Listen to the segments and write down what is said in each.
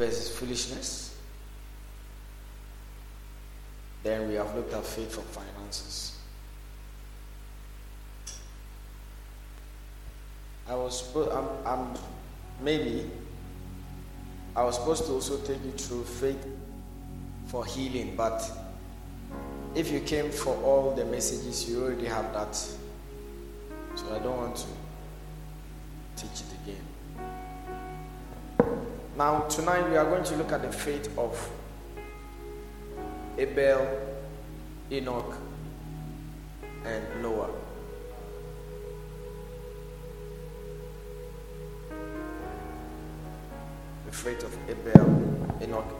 versus foolishness. Then we have looked at faith for finances. I was supposed, I'm, I'm, maybe, I was supposed to also take you through faith for healing, but if you came for all the messages, you already have that. So I don't want to teach it again. Now, tonight we are going to look at the faith of Abel, Enoch, and Noah. The faith of Abel, Enoch,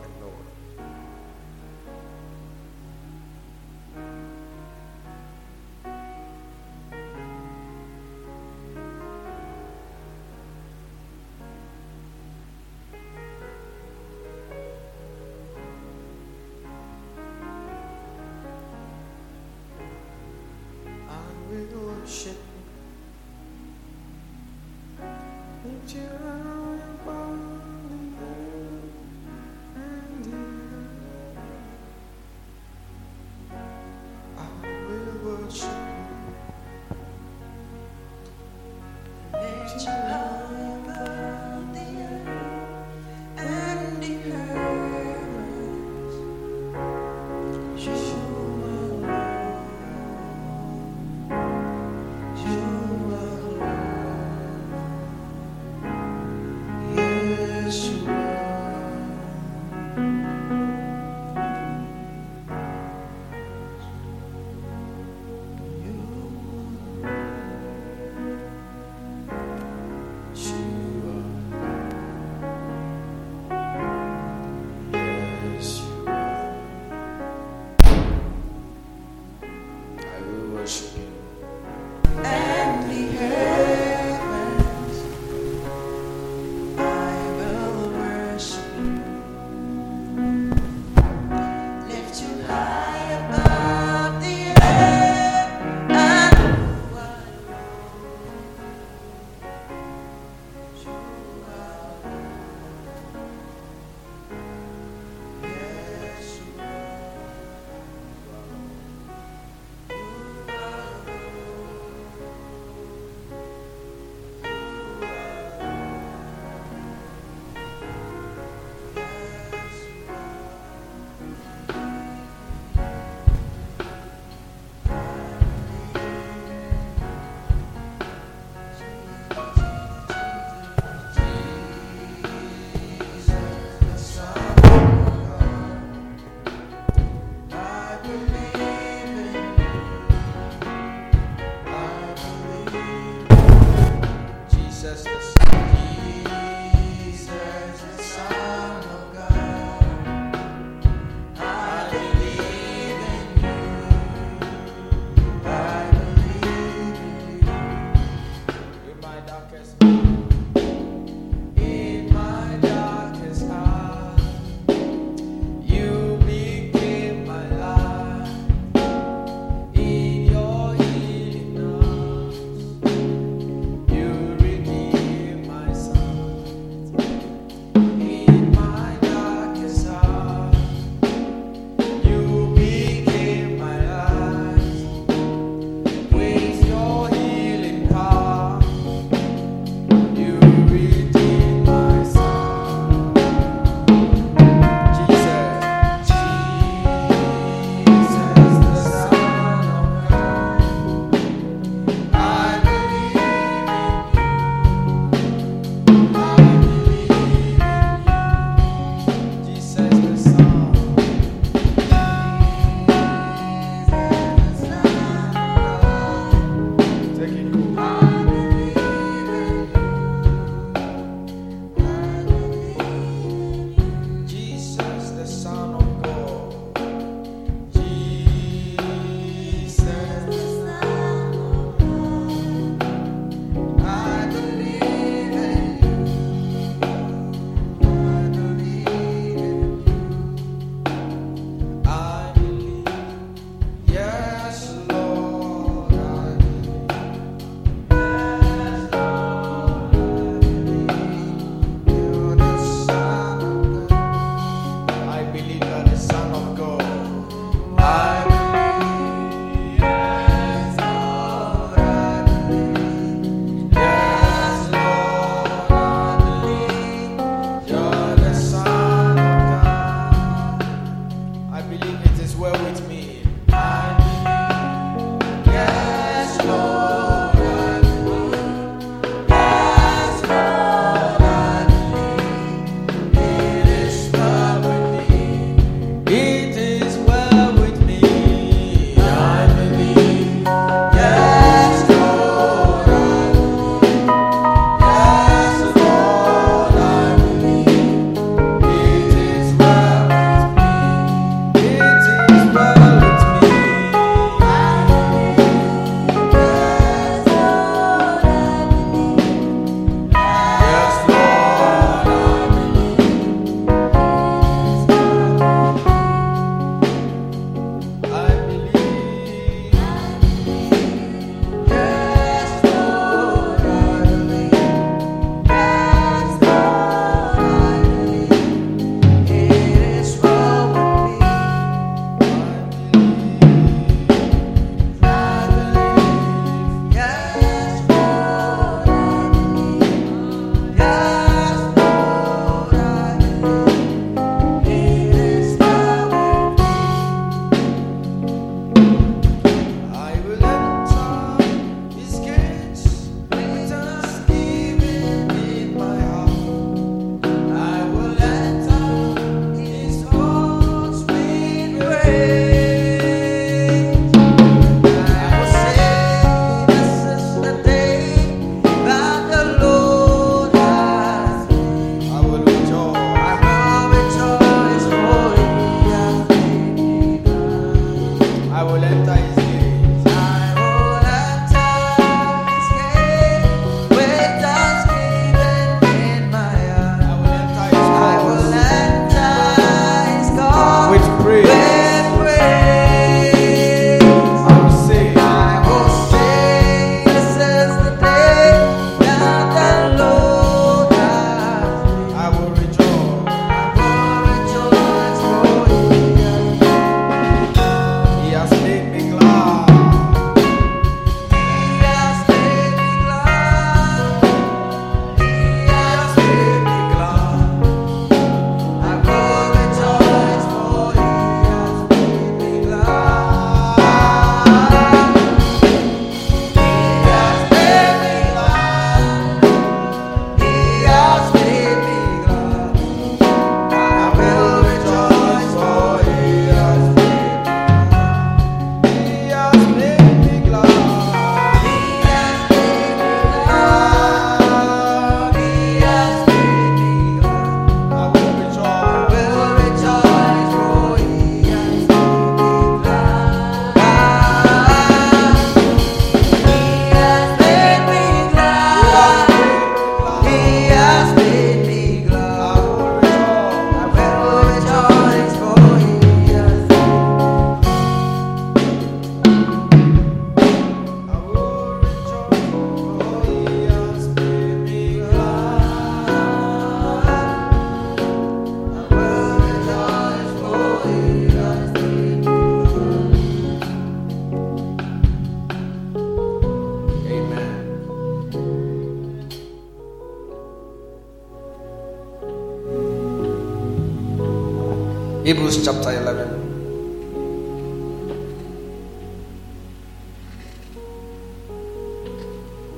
Hebrews chapter 11.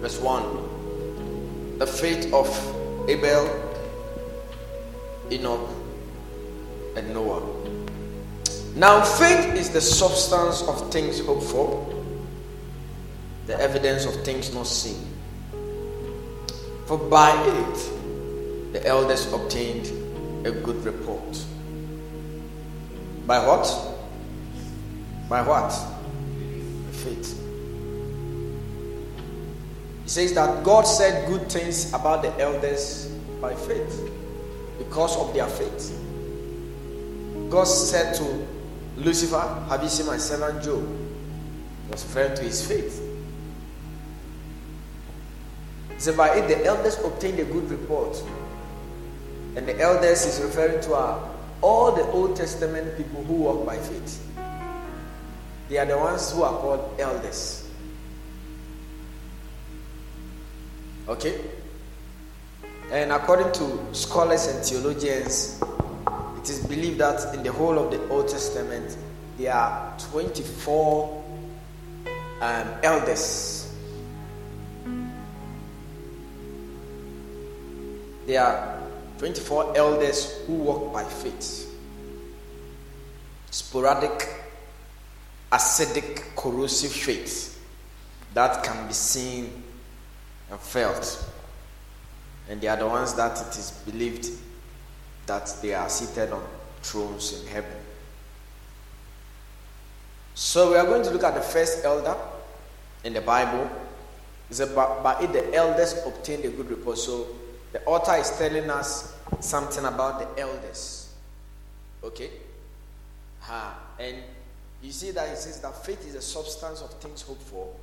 Verse 1. The faith of Abel, Enoch, and Noah. Now, faith is the substance of things hoped for, the evidence of things not seen. For by it the elders obtained a good report. By what? By what? By faith. He says that God said good things about the elders by faith because of their faith. God said to Lucifer, Have you seen my servant Job? He was referring to his faith. Said, By it the elders obtained a good report. And the elders is referring to our all the Old Testament people who walk by faith, they are the ones who are called elders. Okay? And according to scholars and theologians, it is believed that in the whole of the Old Testament, there are 24 um, elders. There are 24 elders who walk by faith. Sporadic, acidic, corrosive faith that can be seen and felt. And they are the ones that it is believed that they are seated on thrones in heaven. So we are going to look at the first elder in the Bible. It's about by it the elders obtained a good report. So the author is telling us something about the elders. Okay? Ha. And you see that he says that faith is the substance of things hoped for,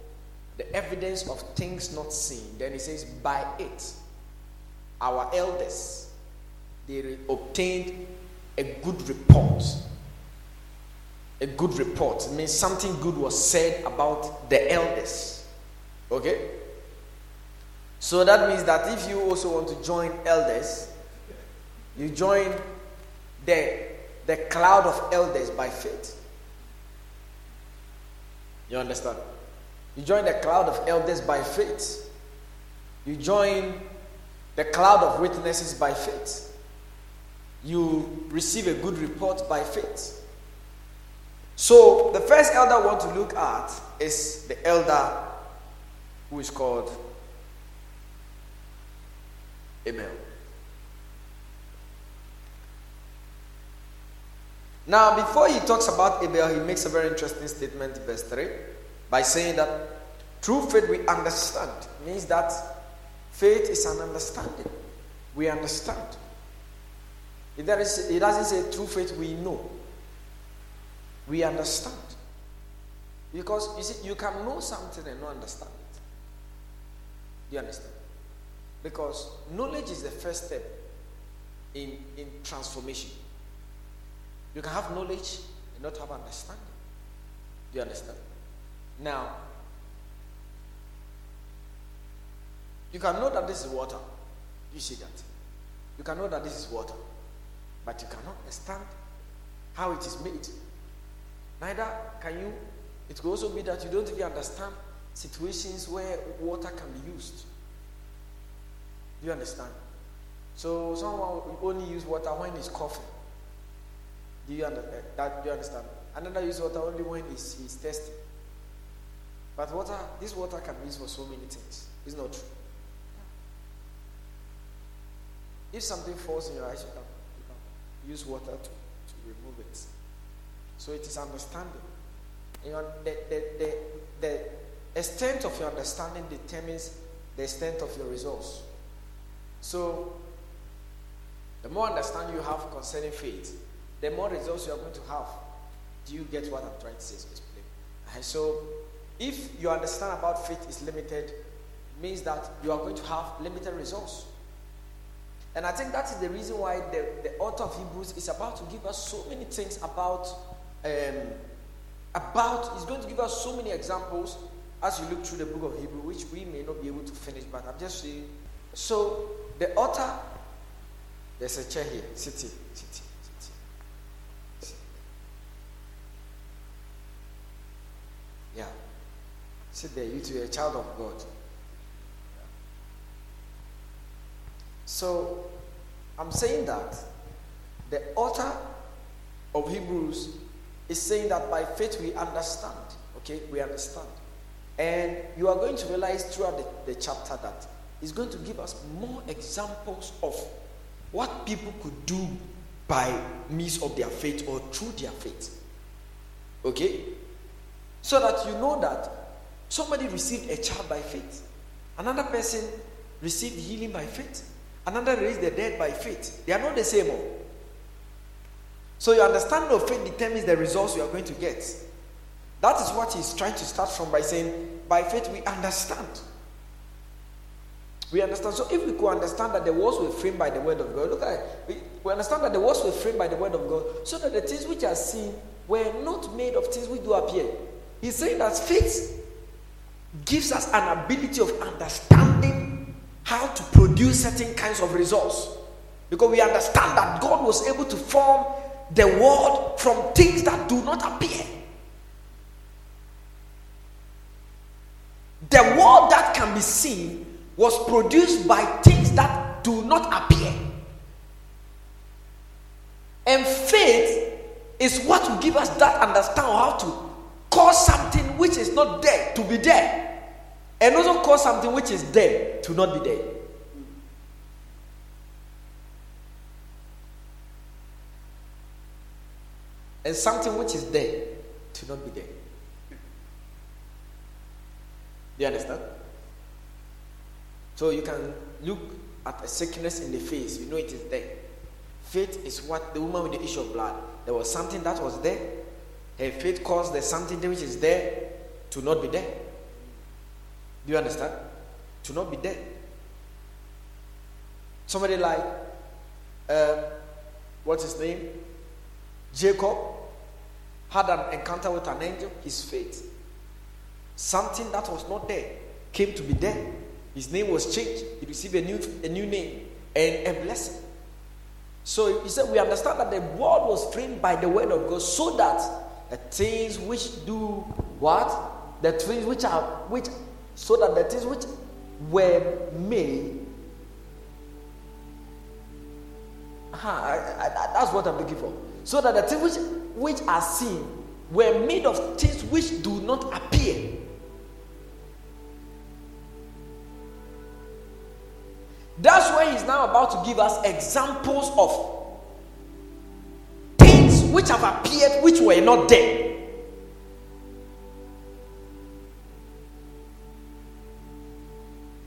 the evidence of things not seen. Then he says, by it, our elders, they obtained a good report. A good report. It means something good was said about the elders. Okay? So that means that if you also want to join elders, you join the, the cloud of elders by faith. You understand? You join the cloud of elders by faith. You join the cloud of witnesses by faith. You receive a good report by faith. So, the first elder I want to look at is the elder who is called Abel. Now, before he talks about Abel, he makes a very interesting statement, verse 3, by saying that true faith we understand means that faith is an understanding. We understand. It doesn't, doesn't say true faith we know. We understand. Because you see, you can know something and not understand it. Do you understand? Because knowledge is the first step in, in transformation. You can have knowledge and not have understanding. Do you understand? Now, you can know that this is water. You see that. You can know that this is water. But you cannot understand how it is made. Neither can you. It could also be that you don't even understand situations where water can be used. Do you understand? So someone only use water when he's coughing. Do you, under, uh, that, do you understand? Another use water only when he's, he's thirsty. But water, this water can be used for so many things. It's not true. If something falls in your eyes, you can, you can use water to, to remove it. So it is understanding. You know, the, the, the, the extent of your understanding determines the extent of your results. So, the more understanding you have concerning faith, the more results you are going to have. Do you get what I'm trying to say? Explain. So, if you understand about faith is limited, means that you are going to have limited results. And I think that is the reason why the, the author of Hebrews is about to give us so many things about um, about he's going to give us so many examples as you look through the book of Hebrew, which we may not be able to finish, but I'm just saying. So the author, there's a chair here, sit here, sit here. Yeah. Sit there. You too, a child of God. So, I'm saying that the author of Hebrews is saying that by faith we understand. Okay, we understand. And you are going to realize throughout the, the chapter that he's going to give us more examples of what people could do by means of their faith or through their faith. Okay? So that you know that somebody received a child by faith, another person received healing by faith, another raised the dead by faith. They are not the same. Oh. So your understanding of faith determines the results you are going to get. That is what he's trying to start from by saying, by faith we understand. We understand. So if we could understand that the worlds were framed by the word of God, look at it. We, we understand that the worlds were framed by the word of God, so that the things which are seen were not made of things which do appear. He's saying that faith gives us an ability of understanding how to produce certain kinds of results. Because we understand that God was able to form the world from things that do not appear. The world that can be seen was produced by things that do not appear. And faith is what will give us that understanding how to cause something which is not there to be there, and also cause something which is there to not be there. And something which is there to not be there. Do you understand? So you can look at a sickness in the face, you know it is there. Faith is what the woman with the issue of blood, there was something that was there her faith caused the something which is there to not be there. Do you understand? To not be there. Somebody like, um, what's his name? Jacob had an encounter with an angel. His faith, something that was not there, came to be there. His name was changed. He received a new, a new name and a blessing. So he said, We understand that the world was framed by the word of God so that the things which do what? The things which are which so that the things which were made. Uh-huh, I, I, that's what I'm looking for. So that the things which which are seen were made of things which do not appear. That's why he's now about to give us examples of which have appeared which were not there.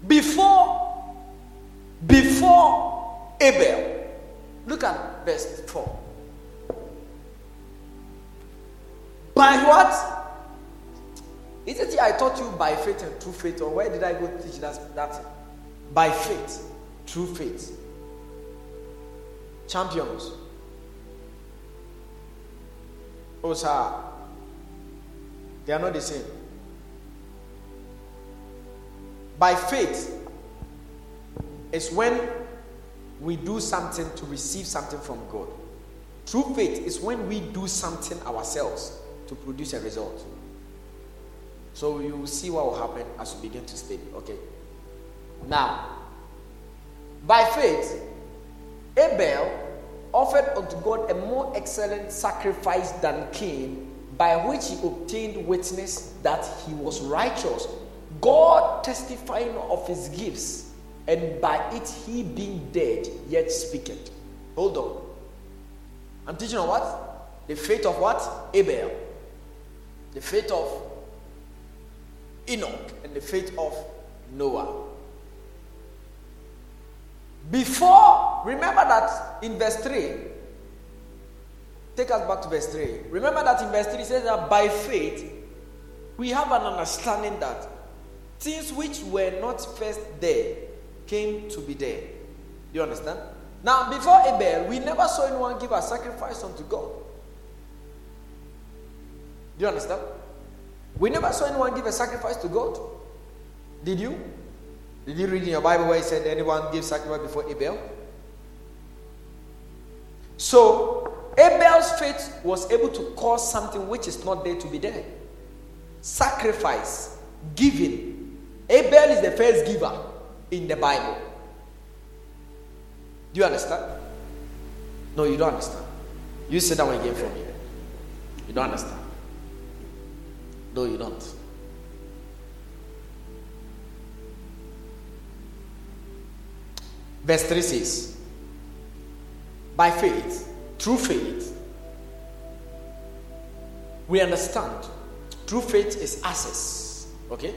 Before, before Abel, look at verse 4. By what? Is it I taught you by faith and true faith, or where did I go teach that? that? By faith, true faith. Champions. Oh, sir. They are not the same. By faith is when we do something to receive something from God. True faith is when we do something ourselves to produce a result. So you will see what will happen as we begin to study. Okay. Now, by faith, Abel offered unto God a more excellent sacrifice than Cain, by which he obtained witness that he was righteous, God testifying of his gifts, and by it he being dead yet speaketh. Hold on. I'm teaching on what? The faith of what? Abel the faith of Enoch and the faith of Noah. Before, remember that in verse 3, take us back to verse 3. Remember that in verse 3 it says that by faith we have an understanding that things which were not first there came to be there. Do you understand? Now, before Abel, we never saw anyone give a sacrifice unto God. Do you understand? We never saw anyone give a sacrifice to God. Did you? Did you read in your Bible where it said anyone give sacrifice before Abel? So, Abel's faith was able to cause something which is not there to be there. Sacrifice, giving. Abel is the first giver in the Bible. Do you understand? No, you don't understand. You sit down again from here. You don't understand. No, you don't. Verse 3 says, By faith, through faith, we understand. True faith is access. Okay?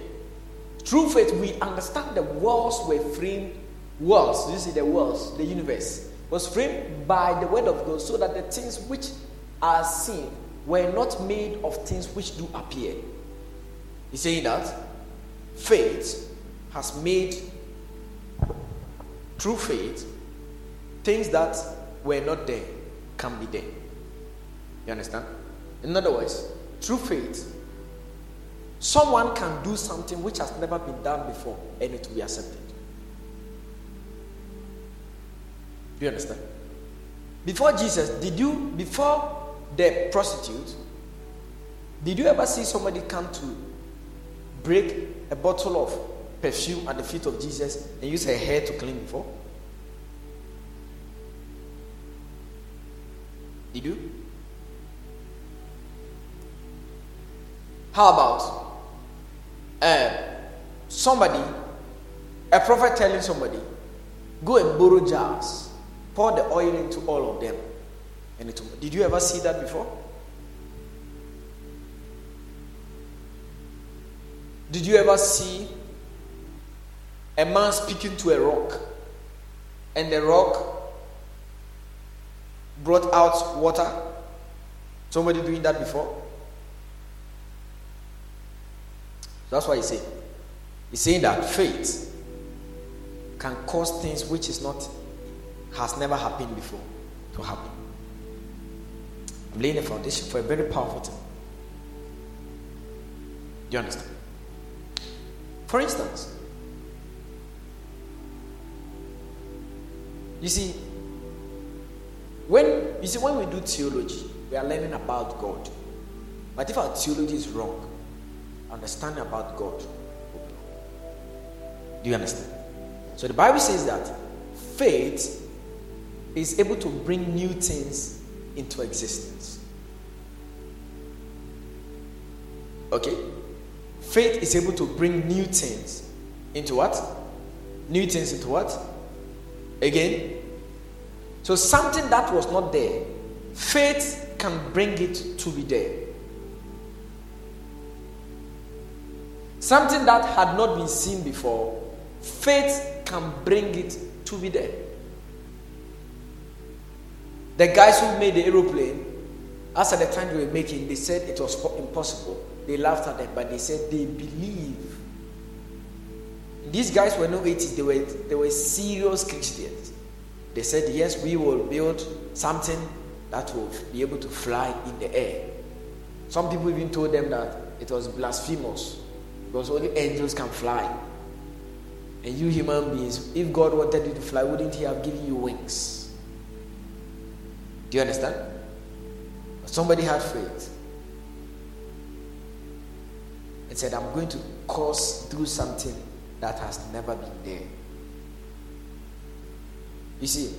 Through faith, we understand the worlds were framed. Worlds, you see the worlds, the universe was framed by the word of God so that the things which are seen were not made of things which do appear. He's saying that faith has made, through faith, things that were not there can be there. You understand? In other words, through faith, someone can do something which has never been done before and it will be accepted. Do you understand? Before Jesus, did you, before the prostitute, did you ever see somebody come to break a bottle of perfume at the feet of Jesus and use her hair to clean before? Did you? How about uh, somebody, a prophet telling somebody, go and borrow jars, pour the oil into all of them, and it, did you ever see that before? Did you ever see a man speaking to a rock and the rock brought out water? Somebody doing that before? That's why he's saying. He's saying that faith can cause things which is not has never happened before to happen. I'm laying a foundation for a very powerful thing. Do you understand? For instance, you see, when you see when we do theology, we are learning about God. But if our theology is wrong, understanding about God. Do you understand? So the Bible says that faith is able to bring new things into existence. Okay? Faith is able to bring new things into what? New things into what? Again? So something that was not there, faith can bring it to be there. Something that had not been seen before, faith can bring it to be there. The guys who made the aeroplane, as at the time they were making, they said it was impossible. They laughed at them, but they said they believe. These guys were no atheists, they were, they were serious Christians. They said, Yes, we will build something that will be able to fly in the air. Some people even told them that it was blasphemous because only angels can fly. And you human beings, if God wanted you to fly, wouldn't He have given you wings? Do you understand? Somebody had faith and said, I'm going to cause, do something that has never been there. You see,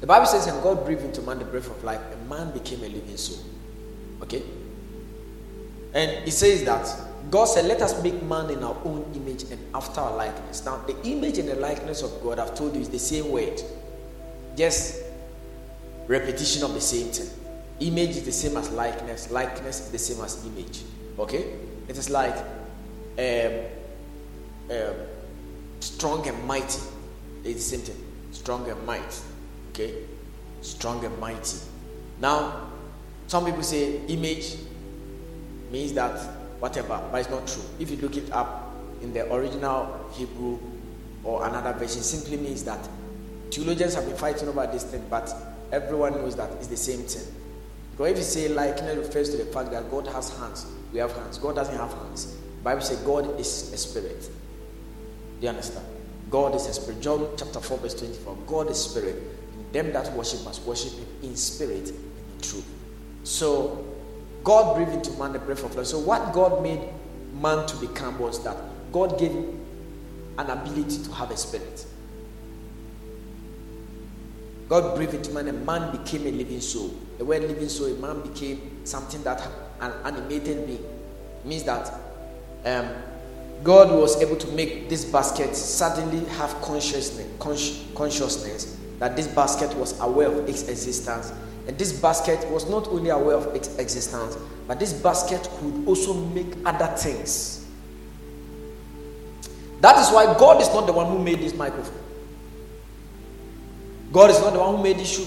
the Bible says, and God breathed into man the breath of life, and man became a living soul. Okay? And it says that God said, Let us make man in our own image and after our likeness. Now, the image and the likeness of God, I've told you, is the same word. Just repetition of the same thing. Image is the same as likeness, likeness is the same as image. Okay? It is like um, um, strong and mighty. It's the same thing. Strong and mighty. Okay? Strong and mighty. Now, some people say image means that whatever, but it's not true. If you look it up in the original Hebrew or another version, simply means that theologians have been fighting over this thing, but everyone knows that it's the same thing. Because if you say likeness refers to the fact that God has hands, we have hands. God doesn't have hands. Bible says God is a spirit. Do you understand? God is a spirit. John chapter 4, verse 24. God is spirit. Them that worship must worship him in spirit and in truth. So God breathed into man the breath of life. So what God made man to become was that God gave him an ability to have a spirit. God breathed into man and man became a living soul. The word living soul, a man became something that an animated being. It means that um, God was able to make this basket suddenly have consciousness, consciousness that this basket was aware of its existence. And this basket was not only aware of its existence, but this basket could also make other things. That is why God is not the one who made this microphone. God is not the one who made this shoe,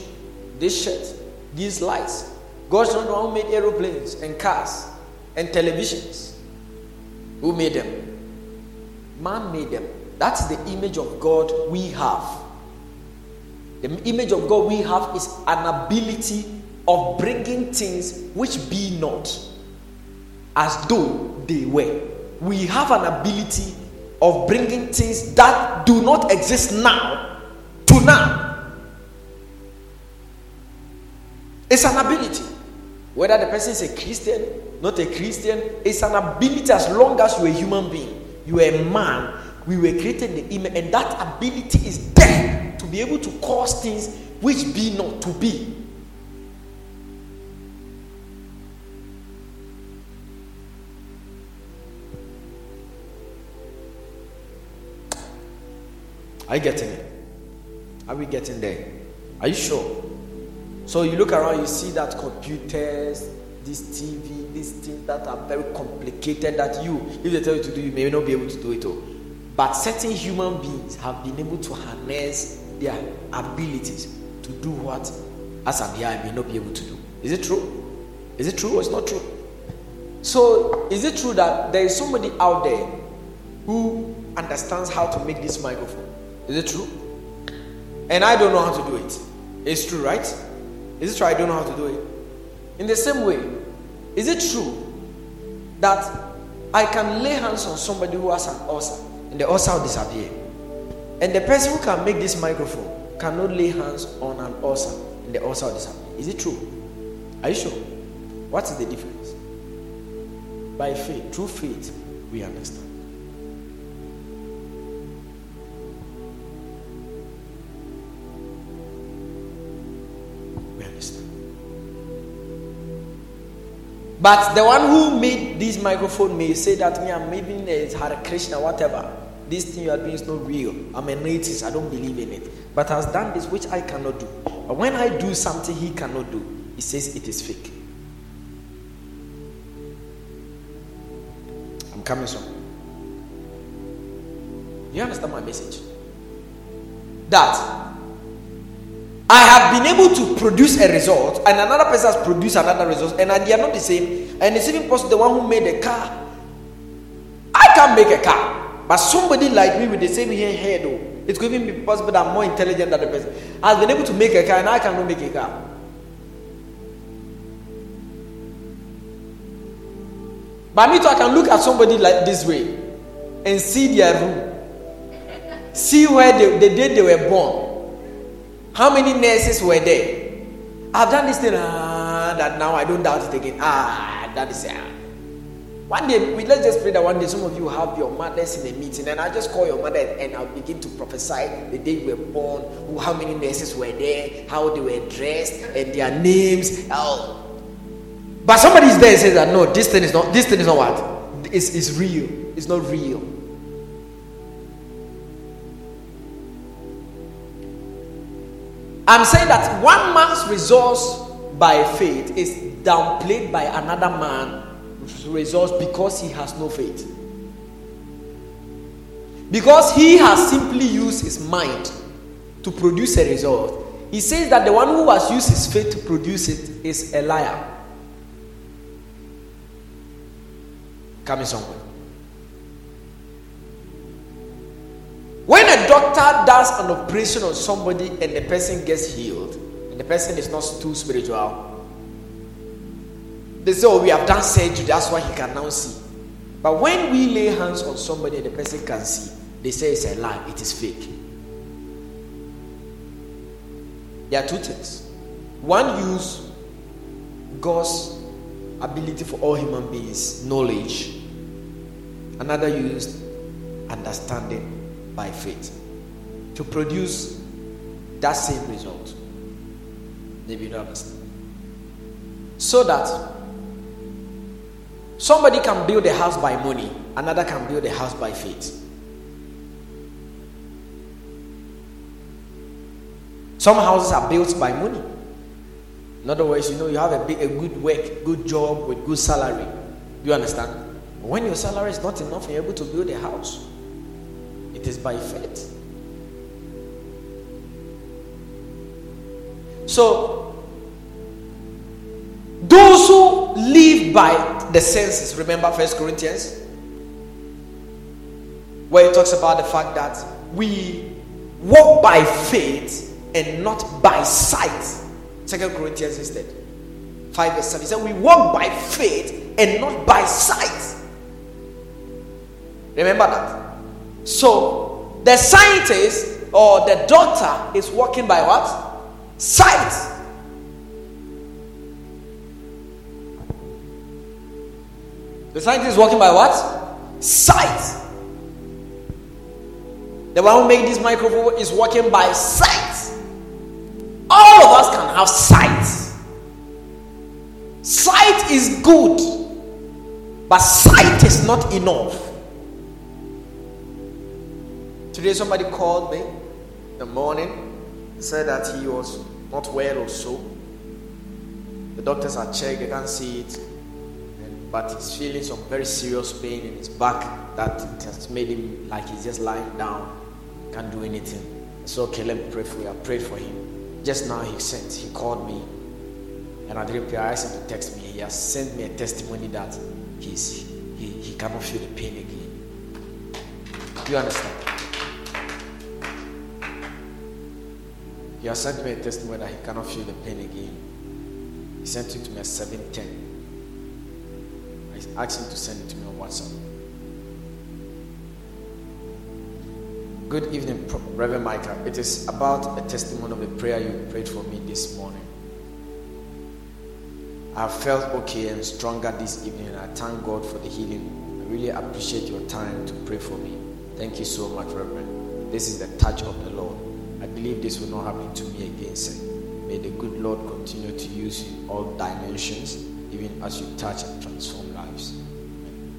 this shirt, these lights. God is not the one who made aeroplanes and cars and televisions. Who made them? Man made them. That's the image of God we have. The image of God we have is an ability of bringing things which be not as though they were. We have an ability of bringing things that do not exist now to now. It's an ability. Whether the person is a Christian, not a Christian, it's an ability as long as you're a human being. You are a man. We were created in the image, and that ability is there to be able to cause things which be not to be. Are you getting it? Are we getting there? Are you sure? So you look around, you see that computers, this TV, these things that are very complicated that you, if they tell you to do, you may not be able to do it all. But certain human beings have been able to harness their abilities to do what as AI may not be able to do. Is it true? Is it true or it's not true? So, is it true that there is somebody out there who understands how to make this microphone? Is it true? And I don't know how to do it. It's true, right? Is it true I don't know how to do it? In the same way, is it true that I can lay hands on somebody who has an ulcer and the ulcer will disappear? And the person who can make this microphone cannot lay hands on an ulcer and the ulcer will disappear. Is it true? Are you sure? What is the difference? By faith, through faith, we understand. But the one who made this microphone may say that me, I'm even a Hare Krishna, whatever. This thing you are doing is not real. I'm a native, I don't believe in it. But has done this which I cannot do. But when I do something he cannot do, he says it is fake. I'm coming soon. You understand my message? That I have been able to produce a result, and another person has produced another result, and they are not the same. And it's even possible the one who made a car. I can't make a car, but somebody like me with the same head, though, it could even be possible that I'm more intelligent than the person has been able to make a car, and I cannot make a car. But me too, I can look at somebody like this way and see their room, see where they, the day they were born how many nurses were there? I've done this thing, ah, that now I don't doubt it again. Ah, that is ah. One day, we, let's just pray that one day some of you have your mothers in a meeting, and I'll just call your mother and I'll begin to prophesy the day you were born, who, how many nurses were there, how they were dressed, and their names. Oh. But somebody is there and says that no, this thing is not. This thing is not what. It's, it's real. It's not real. I'm saying that one man's resource by faith is downplayed by another man's resource because he has no faith. Because he has simply used his mind to produce a result. He says that the one who has used his faith to produce it is a liar. Coming somewhere. When a doctor does an operation on somebody and the person gets healed, and the person is not too spiritual, they say, Oh, we have done surgery, that's why he can now see. But when we lay hands on somebody and the person can see, they say it's a lie, it is fake. There are two things. One, use God's ability for all human beings, knowledge. Another, used understanding by faith to produce that same result. Maybe you don't understand. So that somebody can build a house by money, another can build a house by faith. Some houses are built by money. In other words, you know, you have a, big, a good work, good job with good salary. You understand? When your salary is not enough, you're able to build a house. It is by faith. So, those who live by the senses, remember First Corinthians, where it talks about the fact that we walk by faith and not by sight. Second Corinthians instead. 5 verse 7. He said, We walk by faith and not by sight. Remember that. So the scientist or the doctor is working by what? Sight. The scientist is working by what? Sight. The one who made this microphone is working by sight. All of us can have sight. Sight is good, but sight is not enough. Today, somebody called me the morning, said that he was not well or so. The doctors have checked, they can't see it, but he's feeling some very serious pain in his back that has made him like he's just lying down, can't do anything. So, okay, let me pray for you. I prayed for him. Just now, he sent, he called me, and I didn't pray. I asked him to text me. He has sent me a testimony that he's, he, he cannot feel the pain again. Do you understand? He has sent me a testimony that he cannot feel the pain again. He sent it to me at 710. I asked him to send it to me on WhatsApp. Good evening, Reverend Micah. It is about a testimony of the prayer you prayed for me this morning. I felt okay and stronger this evening, and I thank God for the healing. I really appreciate your time to pray for me. Thank you so much, Reverend. This is the touch of the believe this will not happen to me again, sir. May the good Lord continue to use you in all dimensions even as you touch and transform lives.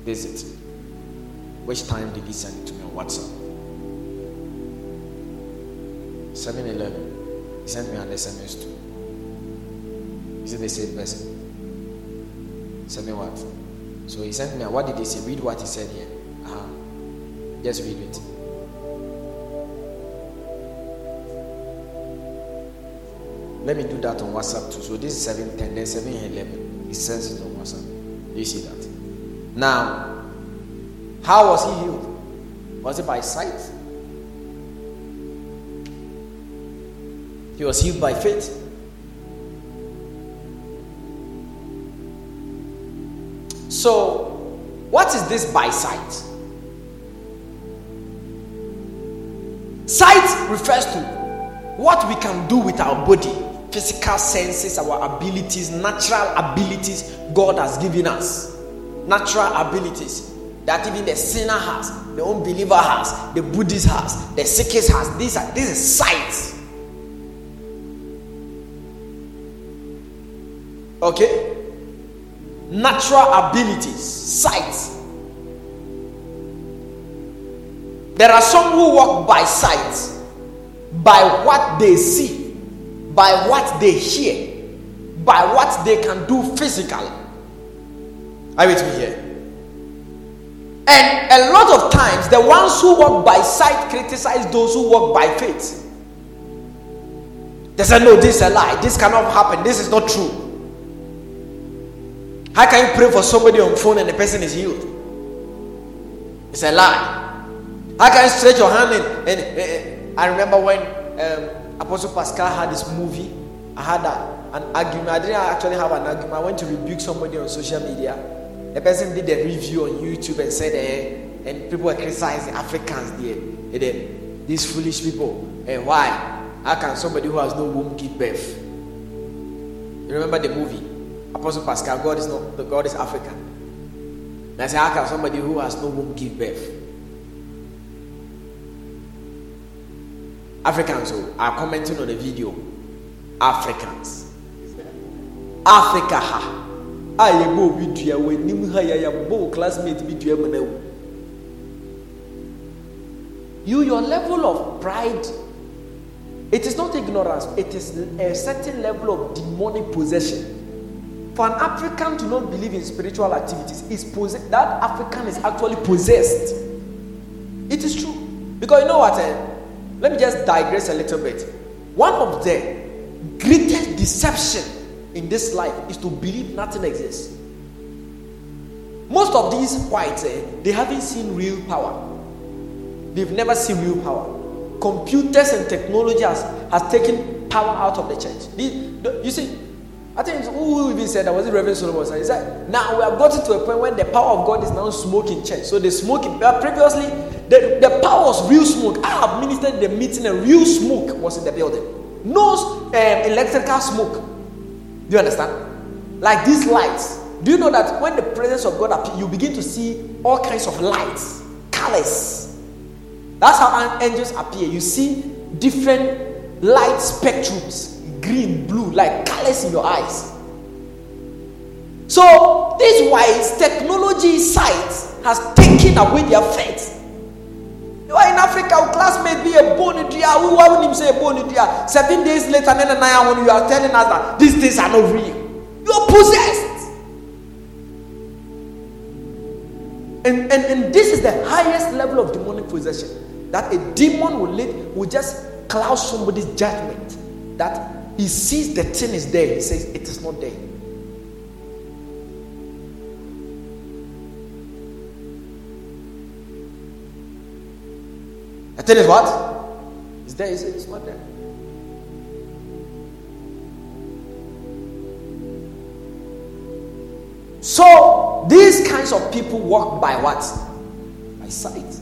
Visit. Which time did he send it to me on WhatsApp? 7 11. He sent me an SMS too. Is it the same person? 7 what? So he sent me, what did he say? Read what he said here. Uh-huh. Just read it. Let me do that on WhatsApp too. So this is 710, then 711. He sends it on WhatsApp. Do you see that? Now, how was he healed? Was it by sight? He was healed by faith. So, what is this by sight? Sight refers to what we can do with our body, physical senses, our abilities, natural abilities God has given us. Natural abilities that even the sinner has, the unbeliever has, the Buddhist has, the Sikhist has. These are this is sight. Okay? Natural abilities, sight. There are some who walk by sight, by what they see, by what they hear, by what they can do physically. Are you with me here? And a lot of times, the ones who walk by sight criticize those who walk by faith. They say, No, this is a lie. This cannot happen. This is not true. How can you pray for somebody on phone and the person is healed? It's a lie. How can you stretch your hand and, and, and eh, I remember when um, Apostle Pascal had this movie. I had a, an argument. I didn't actually have an argument. I went to rebuke somebody on social media the person did a review on YouTube and said, eh, and people were criticizing Africans there. Eh, these foolish people. And eh, why? How can somebody who has no womb give birth? You remember the movie? Apostle Pascal, God is not the God is African. And I say, how can somebody who has no womb give birth? Africans who are commenting on the video. Africans. Africa ha a yɛbɔ obi dua wɔ anim ha yɛ classmate bi wu you your level of pride it is not ignorance it is a certain level of demonic possession for an african to not believe in spiritual activities is possessed that african is actually possessed it is true because you know what eh? Let me just digress a little bit one of the greatest deception in this life is to believe nothing exists. Most of these whites, eh, they haven't seen real power. They've never seen real power. Computers and technology has, has taken power out of the church. The, you see, I think who even said that was it Reverend Solomon? He said, now we have gotten to a point where the power of God is now smoking church. So the smoking, but previously, the, the power was real smoke. I have ministered the meeting and real smoke was in the building. No um, electrical smoke. Do you understand? Like these lights. Do you know that when the presence of God appears, you begin to see all kinds of lights, colors? That's how angels appear. You see different light spectrums green, blue, like colors in your eyes. So, this wise technology sight has taken away their faith. You in Africa, our classmate be a dear. Who would him say a bone dear? Seven days later, then when you are telling us that these things are not real. You are possessed. And, and, and this is the highest level of demonic possession. That a demon will, let, will just cloud somebody's judgment. That he sees the thing is there. He says it is not there. Tell you what? It's there, it's, it's not there. So these kinds of people walk by what? By sight.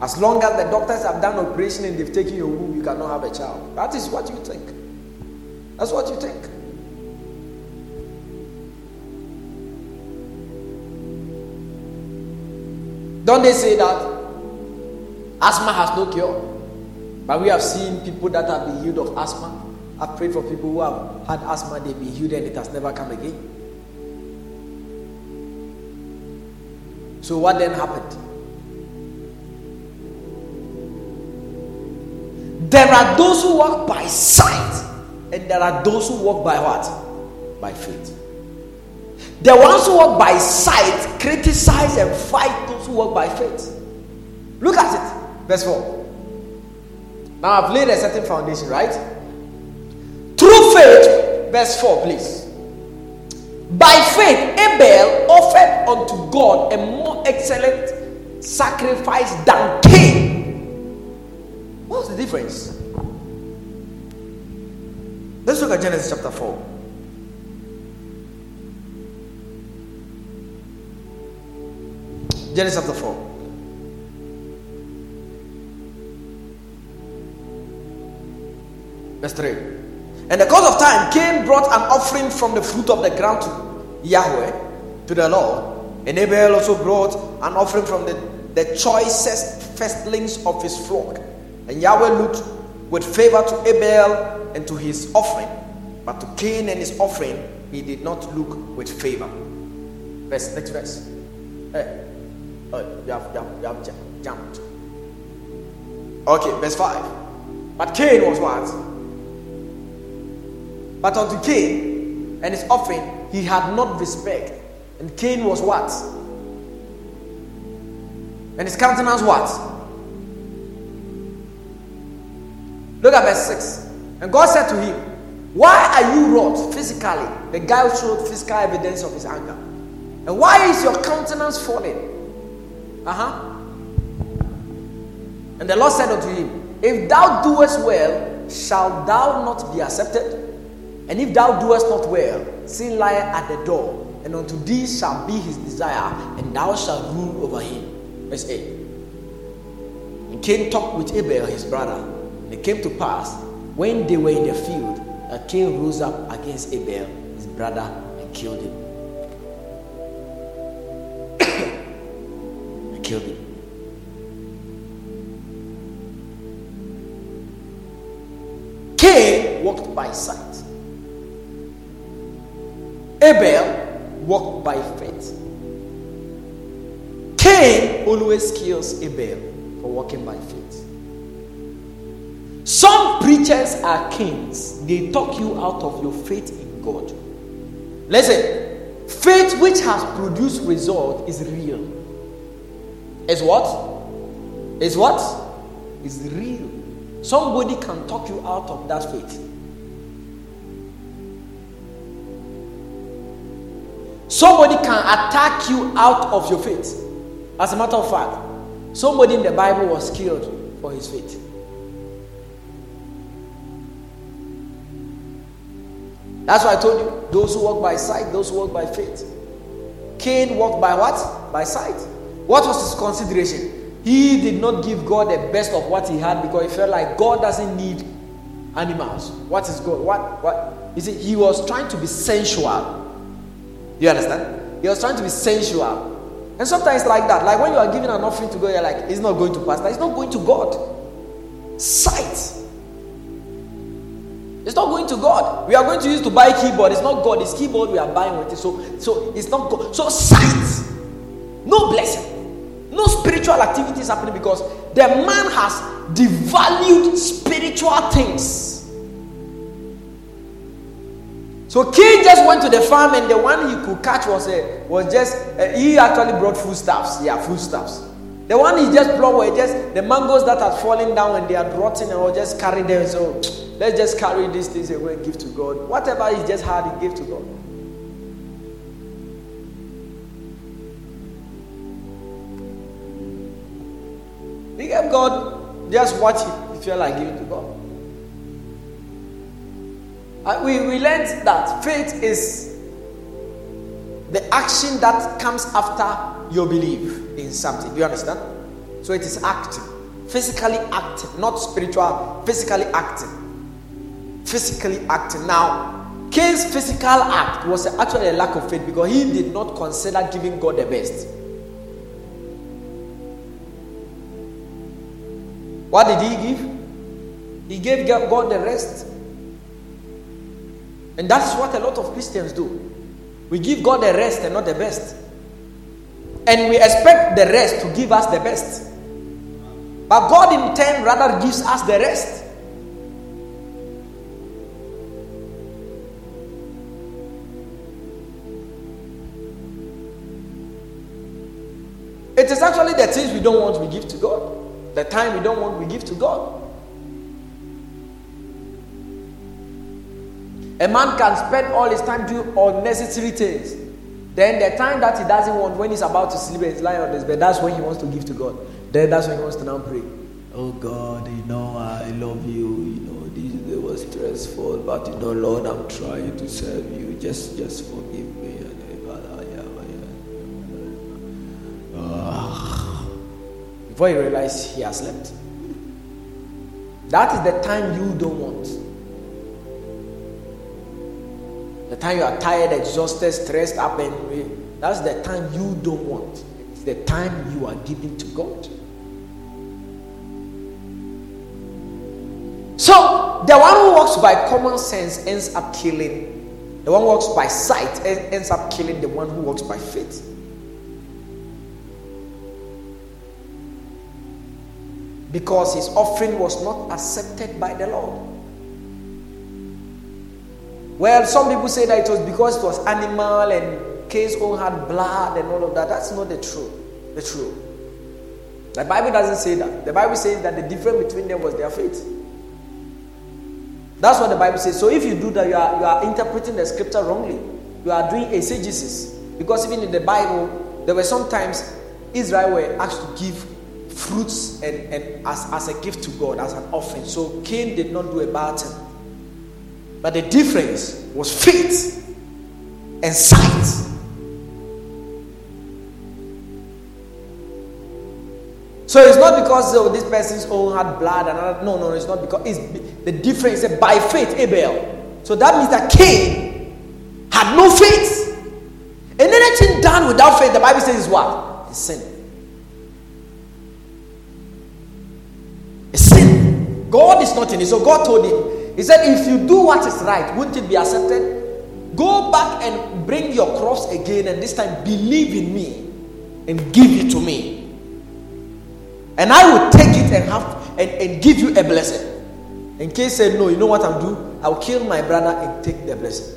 As long as the doctors have done operation and they've taken your womb, you cannot have a child. That is what you think. That's what you think. Don't they say that Asthma has no cure. But we have seen people that have been healed of asthma. I've prayed for people who have had asthma, they've been healed and it has never come again. So, what then happened? There are those who walk by sight, and there are those who walk by what? By faith. The ones who walk by sight criticize and fight those who walk by faith. Look at it. Verse 4. Now I've laid a certain foundation, right? Through faith, verse 4, please. By faith, Abel offered unto God a more excellent sacrifice than Cain. What's the difference? Let's look at Genesis chapter 4. Genesis chapter 4. Verse 3. And the course of time, Cain brought an offering from the fruit of the ground to Yahweh, to the Lord. And Abel also brought an offering from the, the choicest firstlings of his flock. And Yahweh looked with favor to Abel and to his offering. But to Cain and his offering, he did not look with favor. Verse, next verse. Hey. Oh, you have, you have, you have jumped. Okay, verse 5. But Cain was what? But unto Cain and his offering, he had not respect. And Cain was what? And his countenance what? Look at verse 6. And God said to him, Why are you wrought physically? The guy showed physical evidence of his anger. And why is your countenance falling? Uh huh. And the Lord said unto him, If thou doest well, shalt thou not be accepted? And if thou doest not well, sin lieth at the door, and unto thee shall be his desire, and thou shalt rule over him. Verse 8. And Cain talked with Abel his brother. And it came to pass, when they were in the field, that Cain rose up against Abel his brother and killed him. killed him. Cain walked by sight. Abel walked by faith. Cain always kills Abel for walking by faith. Some preachers are Cains. They talk you out of your faith in God. Listen, faith which has produced result is real is what? Is what? Is real. Somebody can talk you out of that faith. Somebody can attack you out of your faith. As a matter of fact, somebody in the Bible was killed for his faith. That's why I told you those who walk by sight, those who walk by faith. Cain walked by what? By sight. What was his consideration? He did not give God the best of what he had because he felt like God doesn't need animals. What is God? What? What? You see, he was trying to be sensual. You understand? He was trying to be sensual. And sometimes like that. Like when you are giving an offering to God, you're like, it's not going to pass. It's not going to God. Sight. It's not going to God. We are going to use to buy keyboard. It's not God. It's keyboard we are buying with it. So, so it's not God. So sight. No blessing. No spiritual activities happening because the man has devalued spiritual things. So Cain just went to the farm and the one he could catch was a, uh, was just uh, he actually brought foodstuffs. Yeah, foodstuffs. The one he just brought were just the mangoes that had fallen down and they had rotten and or just carried them. So let's just carry these things away and give to God. Whatever he just had, he gave to God. You gave God just what you feel like giving to God. Uh, we, we learned that faith is the action that comes after your belief in something. Do you understand? So it is acting, physically acting, not spiritual, physically acting. Physically acting. Now, Cain's physical act was actually a lack of faith because he did not consider giving God the best. What did he give? He gave God the rest. And that's what a lot of Christians do. We give God the rest and not the best. And we expect the rest to give us the best. But God in turn rather gives us the rest. It is actually the things we don't want we give to God. The time we don't want we give to God. A man can spend all his time doing unnecessary things. Then the time that he doesn't want, when he's about to sleep he's lying on his bed, that's when he wants to give to God. Then that's when he wants to now pray. Oh God, you know I love you. You know this it was stressful, but you know Lord, I'm trying to serve you. Just just forgive me. Before he realizes he has slept. That is the time you don't want. The time you are tired, exhausted, stressed up, and that's the time you don't want. It's the time you are giving to God. So, the one who walks by common sense ends up killing. The one who walks by sight ends up killing the one who walks by faith. Because his offering was not accepted by the Lord. Well, some people say that it was because it was animal and Cain's own had blood and all of that. That's not the truth. The truth. The Bible doesn't say that. The Bible says that the difference between them was their faith. That's what the Bible says. So if you do that, you are, you are interpreting the scripture wrongly. You are doing exegesis. Because even in the Bible, there were sometimes Israel were asked to give fruits and, and as, as a gift to God, as an offering. So Cain did not do a bad thing. But the difference was faith and sight. So it's not because oh, this person's own had blood and. No, no, it's not because it's the difference is by faith, Abel. So that means that Cain had no faith. And anything done without faith, the Bible says is what? It's sin. It's sin. God is not in it. So God told him, he said, If you do what is right, wouldn't it be accepted? Go back and bring your cross again, and this time believe in me and give it to me. And I will take it and have and, and give you a blessing. In case said, No, you know what I'll do? I'll kill my brother and take the blessing.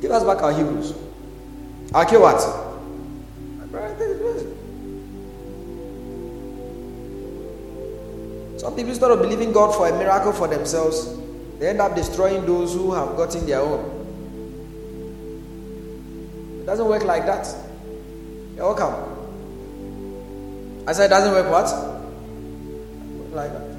Give us back our Hebrews. Kill what? Some people, instead of believing God for a miracle for themselves, they end up destroying those who have gotten their own. It doesn't work like that. You're welcome. I said it doesn't work what? Like that.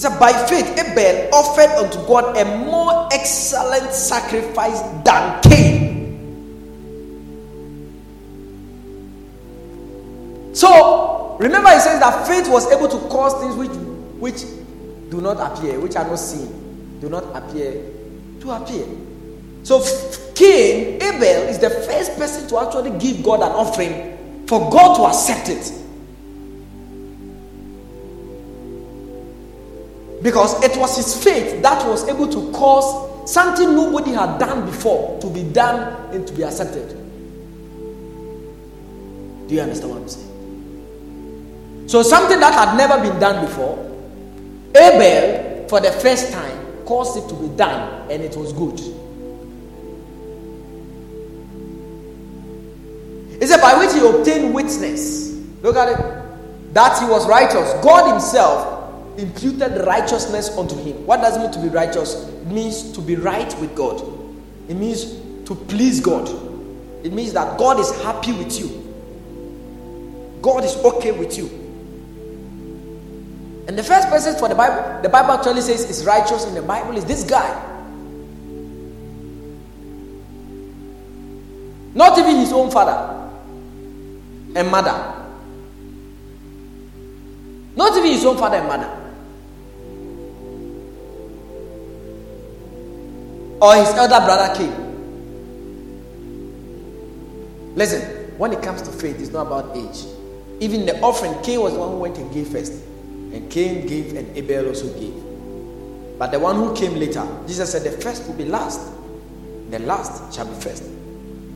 He said, By faith, Abel offered unto God a more excellent sacrifice than Cain. So, remember, he says that faith was able to cause things which, which do not appear, which are not seen, do not appear to appear. So, Cain, Abel, is the first person to actually give God an offering for God to accept it. Because it was his faith that was able to cause something nobody had done before to be done and to be accepted. Do you understand what I'm saying? So, something that had never been done before, Abel, for the first time, caused it to be done and it was good. He said, by which he obtained witness. Look at it. That he was righteous. God Himself imputed righteousness unto him. What does it mean to be righteous? It means to be right with God. It means to please God. It means that God is happy with you. God is okay with you. And the first person for the Bible, the Bible actually says is righteous in the Bible is this guy. Not even his own father and mother. Not even his own father and mother. Or his elder brother came. Listen, when it comes to faith, it's not about age. Even the offering, Cain was the one who went and gave first. And Cain gave and Abel also gave. But the one who came later, Jesus said, the first will be last, the last shall be first.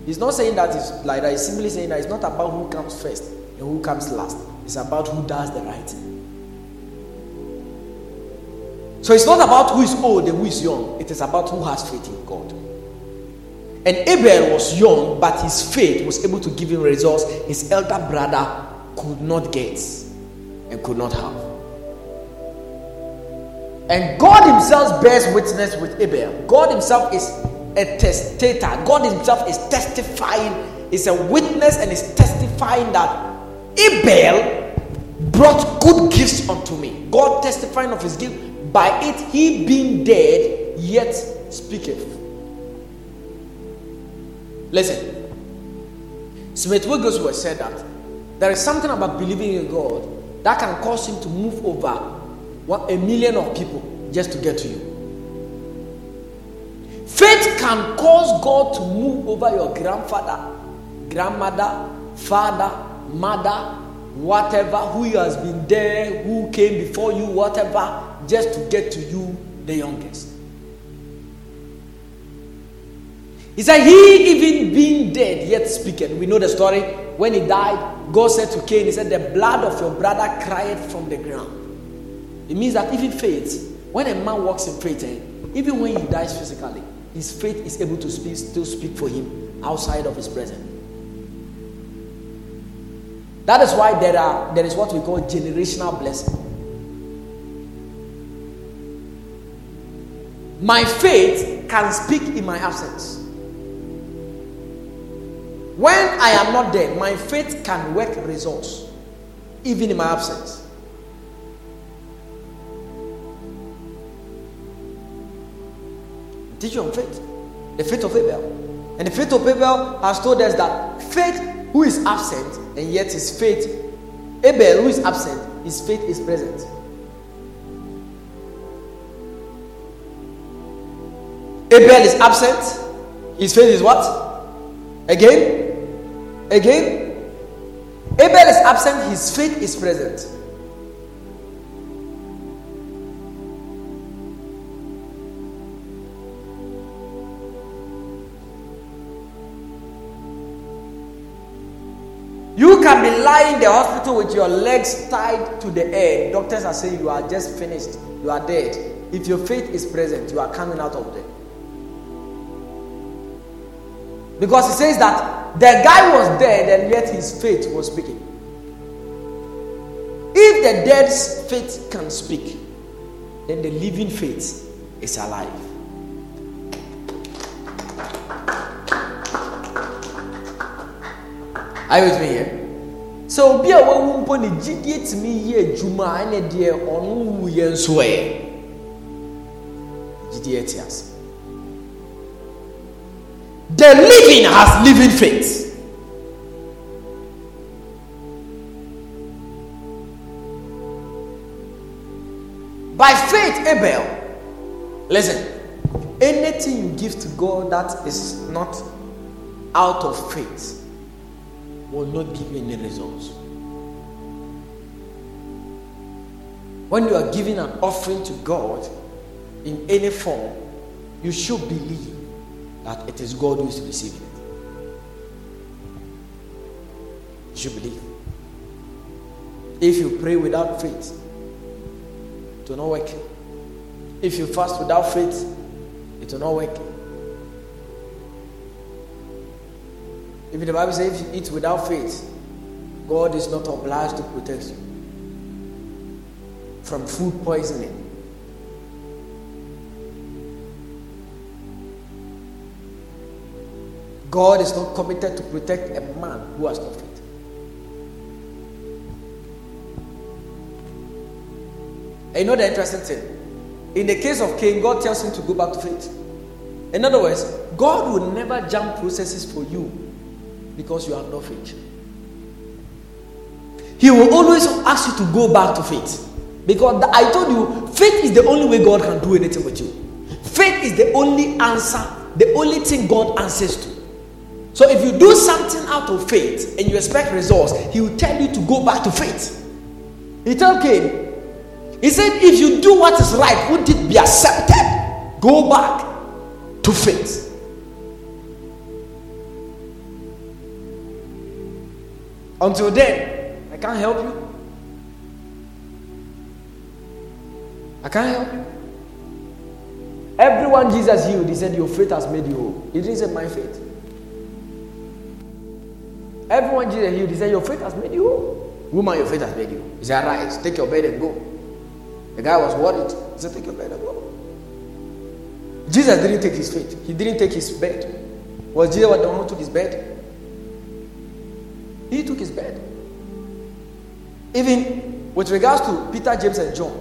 He's not saying that it's like that. He's simply saying that it's not about who comes first and who comes last. It's about who does the right thing. So it's not about who is old and who is young. It is about who has faith in God. And Abel was young, but his faith was able to give him results his elder brother could not get and could not have. And God Himself bears witness with Abel. God Himself is a testator. God Himself is testifying, is a witness, and is testifying that Abel brought good gifts unto me. God testifying of His gift. By it, he being dead, yet speaketh. Listen, Smith Wigglesworth said that there is something about believing in God that can cause him to move over what, a million of people just to get to you. Faith can cause God to move over your grandfather, grandmother, father, mother, whatever, who has been there, who came before you, whatever, just to get to you, the youngest. He said, He even being dead, yet speaking. We know the story. When he died, God said to Cain, He said, The blood of your brother cried from the ground. It means that even faith, when a man walks in faith, eh, even when he dies physically, his faith is able to speak, still speak for him outside of his presence. That is why there are there is what we call generational blessing. My faith can speak in my absence. When I am not there, my faith can work results, even in my absence. Teach you on faith. The faith of Abel. And the faith of Abel has told us that faith who is absent and yet his faith, Abel who is absent, his faith is present. Abel is absent, his faith is what? Again? Again, Abel is absent, his faith is present. You can be lying in the hospital with your legs tied to the air. Doctors are saying you are just finished, you are dead. If your faith is present, you are coming out of there. Because he says that the guy was dead and yet his faith was speaking. If the dead's faith can speak, then the living faith is alive. Are you with me here? So obi a wawu mpo ne gyidie tumi yɛ adwuma ɛna deɛ ɔno wu yɛ nso ɛ gyidie te ase. The living has living faith. By faith, Abel, listen, anything you give to God that is not out of faith will not give you any results. When you are giving an offering to God in any form, you should believe that it is God who is receiving it. You believe. If you pray without faith, it will not work. If you fast without faith, it will not work. If the Bible says if you eat without faith, God is not obliged to protect you from food poisoning. God is not committed to protect a man who has no faith. And you know the interesting thing? In the case of Cain, God tells him to go back to faith. In other words, God will never jump processes for you because you have no faith. He will always ask you to go back to faith. Because I told you, faith is the only way God can do anything with you. Faith is the only answer, the only thing God answers to. So if you do something out of faith and you expect results, he will tell you to go back to faith. He told Cain, he said, if you do what is right, would it be accepted? Go back to faith. Until then, I can't help you. I can't help you. Everyone Jesus healed, he said, Your faith has made you whole. He didn't say, My faith. Everyone Jesus healed, he said, Your faith has made you whole. Woman, your faith has made you. He said, Arise, take your bed and go. The guy was worried. He said, Take your bed and go. Jesus didn't take his faith, he didn't take his bed. Was Jesus the one who took his bed? He took his bed. Even with regards to Peter, James, and John,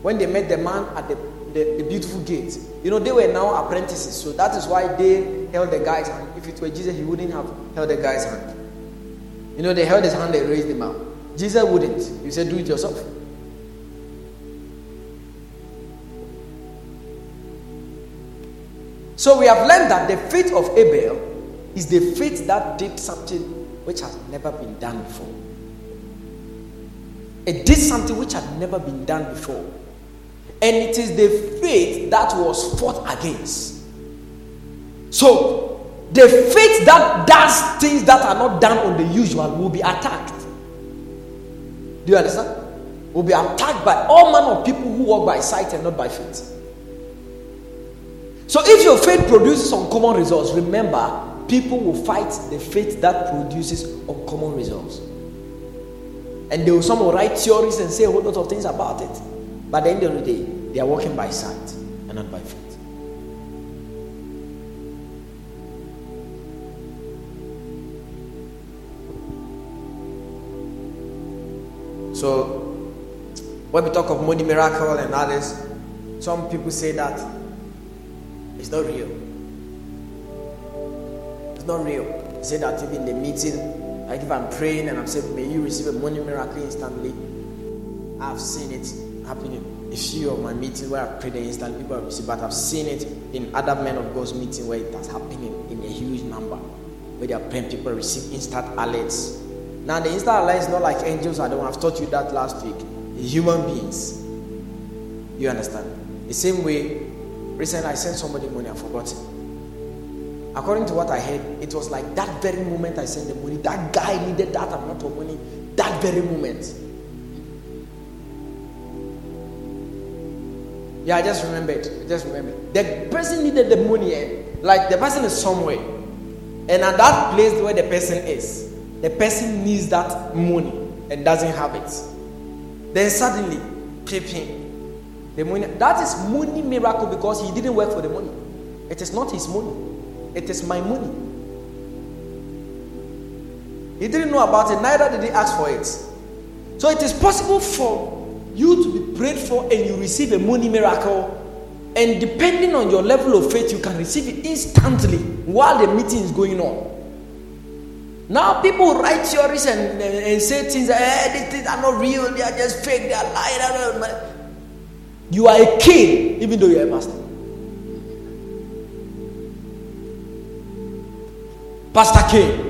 when they met the man at the the, the, beautiful gate. You know, they were now apprentices, so that is why they held the guy's hand. If it were Jesus, he wouldn't have held the guy's hand. You know, they held his hand, they raised him up. Jesus wouldn't. He said, Do it yourself. So we have learned that the faith of Abel is the faith that did something which has never been done before. It did something which had never been done before. And it is the faith that was fought against. So, the faith that does things that are not done on the usual will be attacked. Do you understand? Will be attacked by all manner of people who walk by sight and not by faith. So, if your faith produces uncommon results, remember, people will fight the faith that produces uncommon results. And they will some will write theories and say a whole lot of things about it. But at the end of the day, they are walking by sight and not by faith. So, when we talk of money miracle and others, some people say that it's not real. It's not real. They say that even in the meeting, like if I'm praying and I'm saying, may you receive a money miracle instantly, I've seen it happening. A few of my meetings where I prayed instantly, people have received, but I've seen it in other men of God's meeting where it has happened in, in a huge number, where they are praying, people receive instant alerts. Now, the instant alert is not like angels. I don't. I've taught you that last week. Human beings. You understand? The same way. Recently, I sent somebody money. I forgot. It. According to what I heard, it was like that very moment I sent the money. That guy needed that amount of money. That very moment. Yeah, I just remembered. I just remembered. The person needed the money. Eh? Like the person is somewhere. And at that place where the person is, the person needs that money and doesn't have it. Then suddenly, peeping, the money. That is money miracle because he didn't work for the money. It is not his money. It is my money. He didn't know about it, neither did he ask for it. So it is possible for you to be prayed for and you receive a money miracle. And depending on your level of faith, you can receive it instantly while the meeting is going on. Now people write theories and, and, and say things, eh, these things are not real, they are just fake, they are lying. You are a king, even though you are a master. Pastor Cain.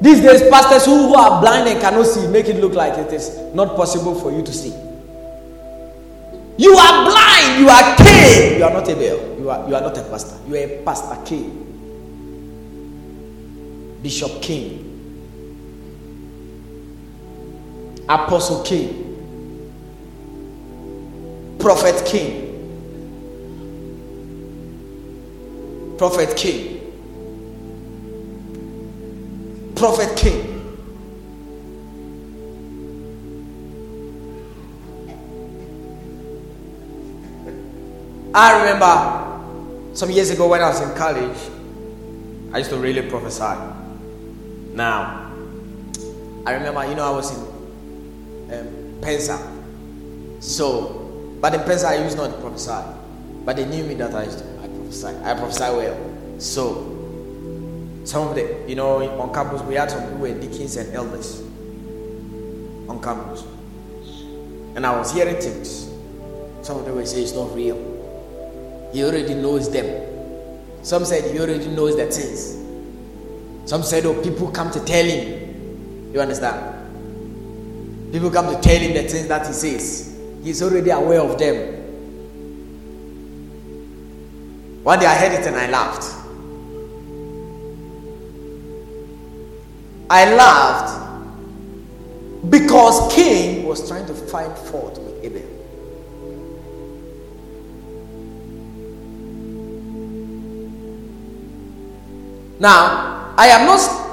These days, pastors who, who are blind and cannot see make it look like it is not possible for you to see. You are blind, you are K. You are not a Baal. You are, you are not a pastor. You are a pastor K. Bishop Cain. Apostle Cain. Prophet Cain. Prophet Cain. Prophet Cain. I remember some years ago when I was in college, I used to really prophesy. Now, I remember, you know, I was in um, Pensa. So, but in Pensa, I used not to prophesy. But they knew me that I used to, I prophesy. I prophesy well. So, some of the, you know, on campus, we had some who were deacons and elders on campus. And I was hearing things. Some of them would say it's not real. He already knows them. Some said he already knows the things. Some said, oh, people come to tell him. You understand? People come to tell him the things that he says. He's already aware of them. One day I heard it and I laughed. I laughed because Cain was trying to find fault with Abel. Now, I am not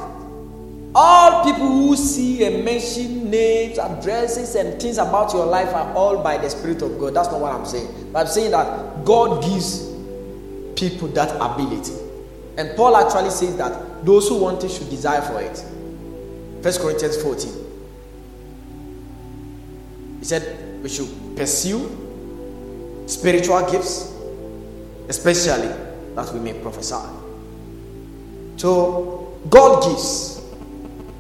all people who see and mention names, addresses, and things about your life are all by the Spirit of God. That's not what I'm saying. But I'm saying that God gives people that ability. And Paul actually says that those who want it should desire for it. First Corinthians 14. He said we should pursue spiritual gifts, especially that we may prophesy. So God gives.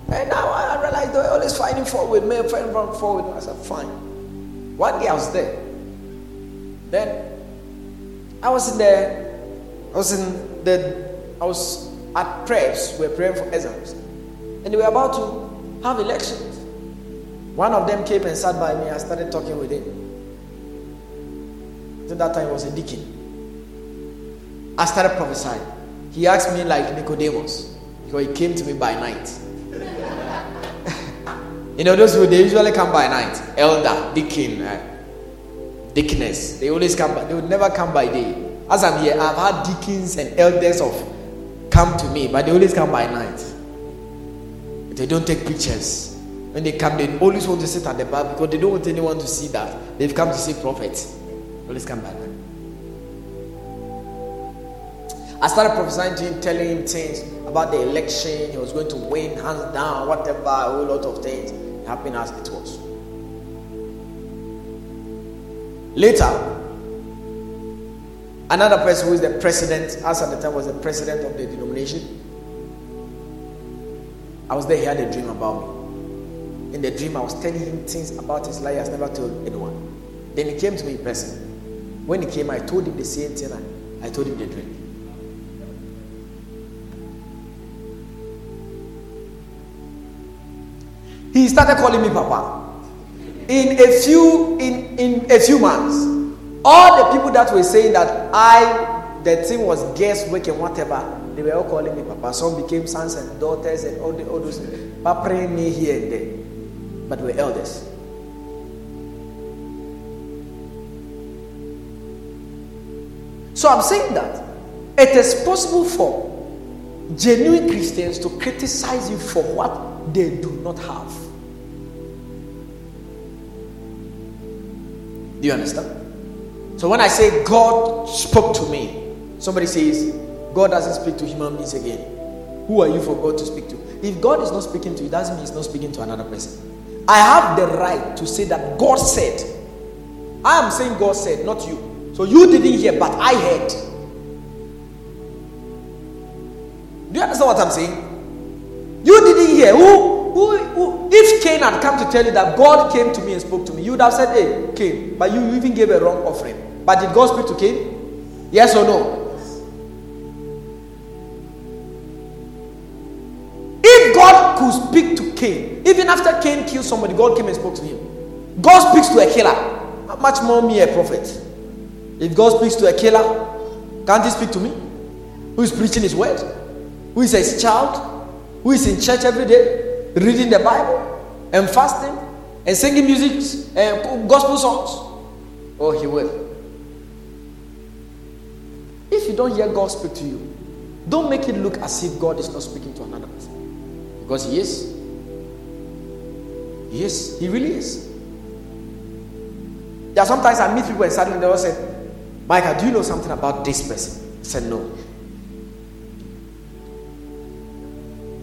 And now I realized they're always fighting for with me, fighting for with me. I said, fine. One day I was there. Then I was in there. I was in the I was at prayers. We were praying for exams. And we were about to have elections. One of them came and sat by me. I started talking with him. At that time, he was a deacon. I started prophesying. He asked me like Nicodemus because he came to me by night. you know, those who they usually come by night. Elder, deacon, uh, deaconess. They always come. By, they would never come by day. As I'm here, I've had deacons and elders of come to me, but they always come by night. They don't take pictures. When they come, they always want to sit at the back because they don't want anyone to see that they've come to see prophets. Always come by night. I started prophesying to him, telling him things about the election. He was going to win, hands down, whatever, a whole lot of things. Happened as it was. Later, another person who is the president, as at the time was the president of the denomination, I was there, he had a dream about me. In the dream, I was telling him things about his life he has never told anyone. Then he came to me in person. When he came, I told him the same thing I, I told him the dream. He started calling me papa. In a few in in a few months all the people that were saying that i the thing was guesswork and whatever they were all calling me papa. Some became sons and daughters and all the all those papaing me here and there. But we're elders. So i'm saying that it is possible for genuine christians to criticize you for what they do not have Do you understand? So when I say God spoke to me, somebody says, God doesn't speak to human beings again. Who are you for God to speak to? If God is not speaking to you, doesn't mean He's not speaking to another person. I have the right to say that God said. I am saying God said, not you. So you didn't hear, but I heard. Do you understand what I'm saying? You didn't hear. Who who, who, if Cain had come to tell you that God came to me and spoke to me, you would have said, Hey, Cain, but you even gave a wrong offering. But did God speak to Cain? Yes or no? If God could speak to Cain, even after Cain killed somebody, God came and spoke to him. God speaks to a killer. How much more me, a prophet? If God speaks to a killer, can't he speak to me? Who is preaching his word? Who is his child? Who is in church every day? reading the Bible and fasting and singing music and gospel songs? Oh, he will. If you don't hear God speak to you, don't make it look as if God is not speaking to another person. Because He is. He is. He really is. There are sometimes I meet people and suddenly they all say, Micah, do you know something about this person? I said, No.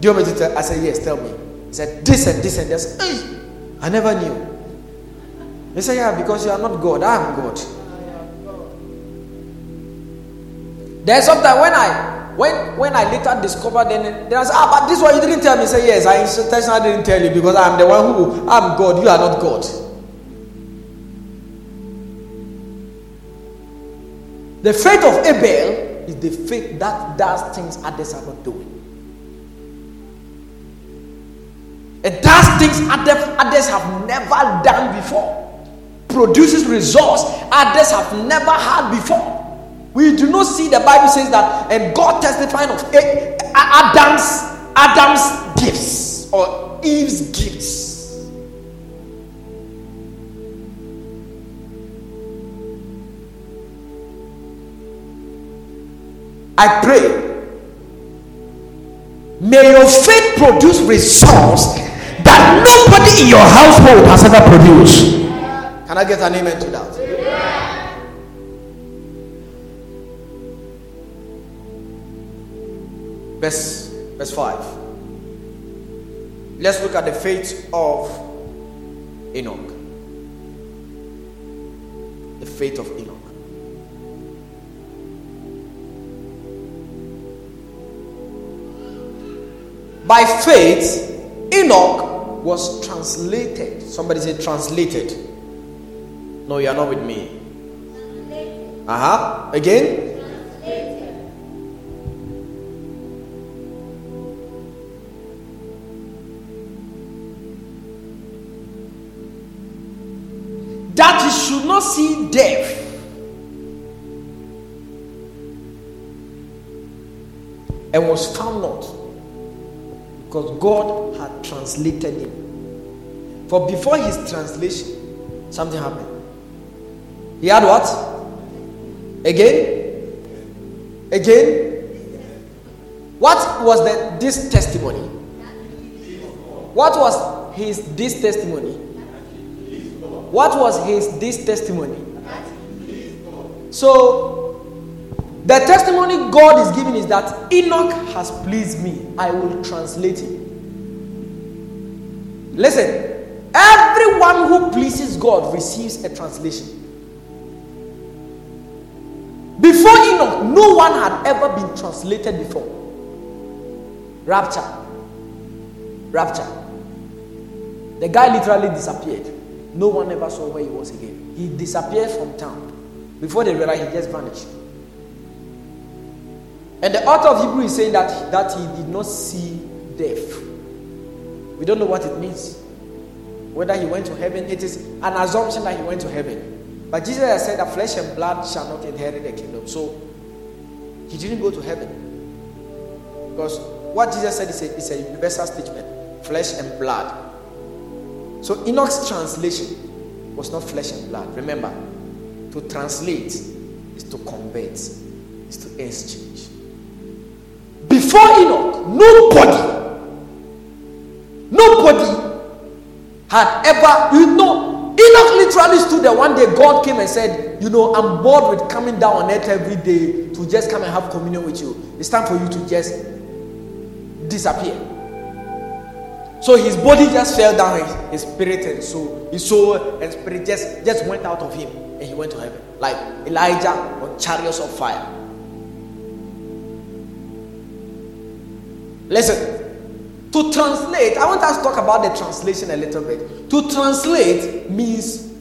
Do you want me to tell? I said, Yes, tell me. He said, This and this and this. Hey, I never knew. He said, Yeah, because you are not God. I am God. There's sometimes when I when when I later discovered then then I said, Ah, but this one you didn't tell me. He said, Yes, I intentionally didn't tell you because I'm the one who I'm God, you are not God. The faith of Abel is the faith that does things others are not doing. Things others have never done before. Produces results others have never had before. We do not see the Bible says that, and God testifying of Adam's Adam's gifts or Eve's gifts. I pray. May your faith produce results that nobody in your household has ever produced. Can I get an amen to that? Verse, verse 5. Let's look at the faith of Enoch. The faith of Enoch. By faith, Enoch was translated. Somebody said translated. No, you are not with me. Uh huh. Again? that he should not see death. And was found not because God had translated him. For before his translation, something happened. He had what? Again? Again? What was the, this testimony? What was his this testimony? What was his this testimony? So the testimony God is giving is that Enoch has pleased me. I will translate him. Listen, everyone who pleases God receives a translation. Before Enoch, no one had ever been translated before. Rapture. Rapture. The guy literally disappeared. No one ever saw where he was again. He disappeared from town. Before they realized, he just vanished. And the author of Hebrew is saying that, that he did not see death. We don't know what it means. Whether he went to heaven, it is an assumption that he went to heaven. But Jesus has said that flesh and blood shall not inherit the kingdom. So he didn't go to heaven. Because what Jesus said is a, is a universal statement flesh and blood so Enoch's translation was not flesh and blood. Remember, to translate is to convert, is to exchange. Before Enoch, nobody, nobody had ever, you know, Enoch literally stood there one day. God came and said, You know, I'm bored with coming down on earth every day to just come and have communion with you. It's time for you to just disappear. So his body just fell down, his, spirit and soul, his soul and spirit just, just went out of him and he went to heaven. Like Elijah on chariots of fire. Listen, to translate, I want us to talk about the translation a little bit. To translate means,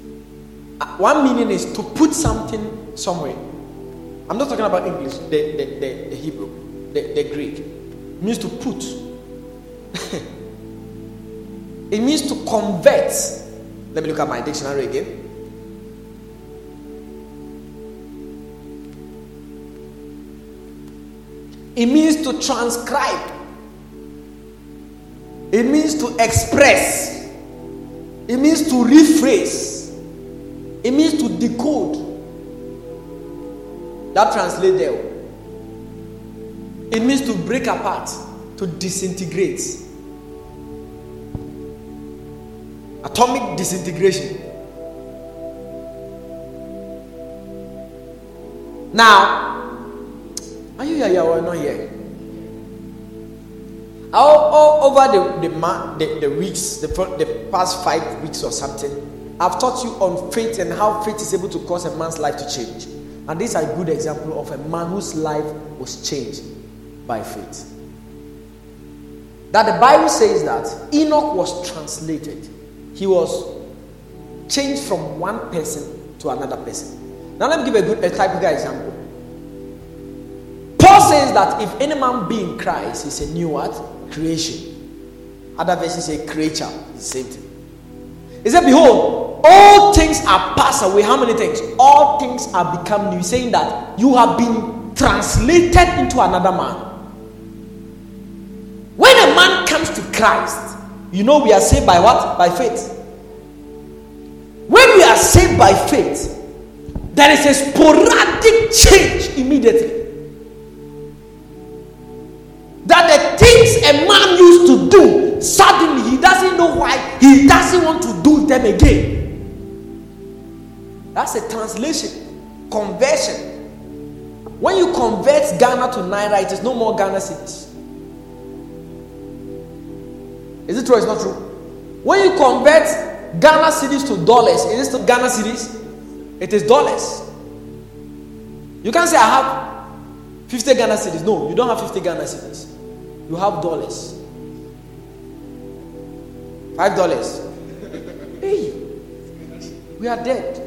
uh, one meaning is to put something somewhere. I'm not talking about English, the, the, the, the Hebrew, the, the Greek. It means to put. It means to convert. Let me look at my dictionary again. It means to transcribe. It means to express. It means to rephrase. It means to decode. That translate there. It means to break apart, to disintegrate. atomic disintegration. Now, are you here or not here? All, all over the, the, the, the weeks, the, the past five weeks or something, I've taught you on faith and how faith is able to cause a man's life to change. And this is a good example of a man whose life was changed by faith. That the Bible says that Enoch was translated he was changed from one person to another person. Now, let me give a good a typical example. Paul says that if any man be in Christ, he's a new what? Creation. Other verses say creature. The same thing. He said, Behold, all things are passed away. How many things? All things are become new. Saying that you have been translated into another man. When a man comes to Christ, you know we are saved by what? By faith. When we are saved by faith, there is a sporadic change immediately. That the things a man used to do, suddenly he doesn't know why he doesn't want to do them again. That's a translation, conversion. When you convert Ghana to Naira, it is no more Ghana cedis. Is it true is not true? When you convert Ghana cedis to dollars, is it still Ghana cedis? It is dollars. You can't say I have 50 Ghana cedis. No, you don't have 50 Ghana cedis. You have dollars. Five dollars. Hey, we are dead.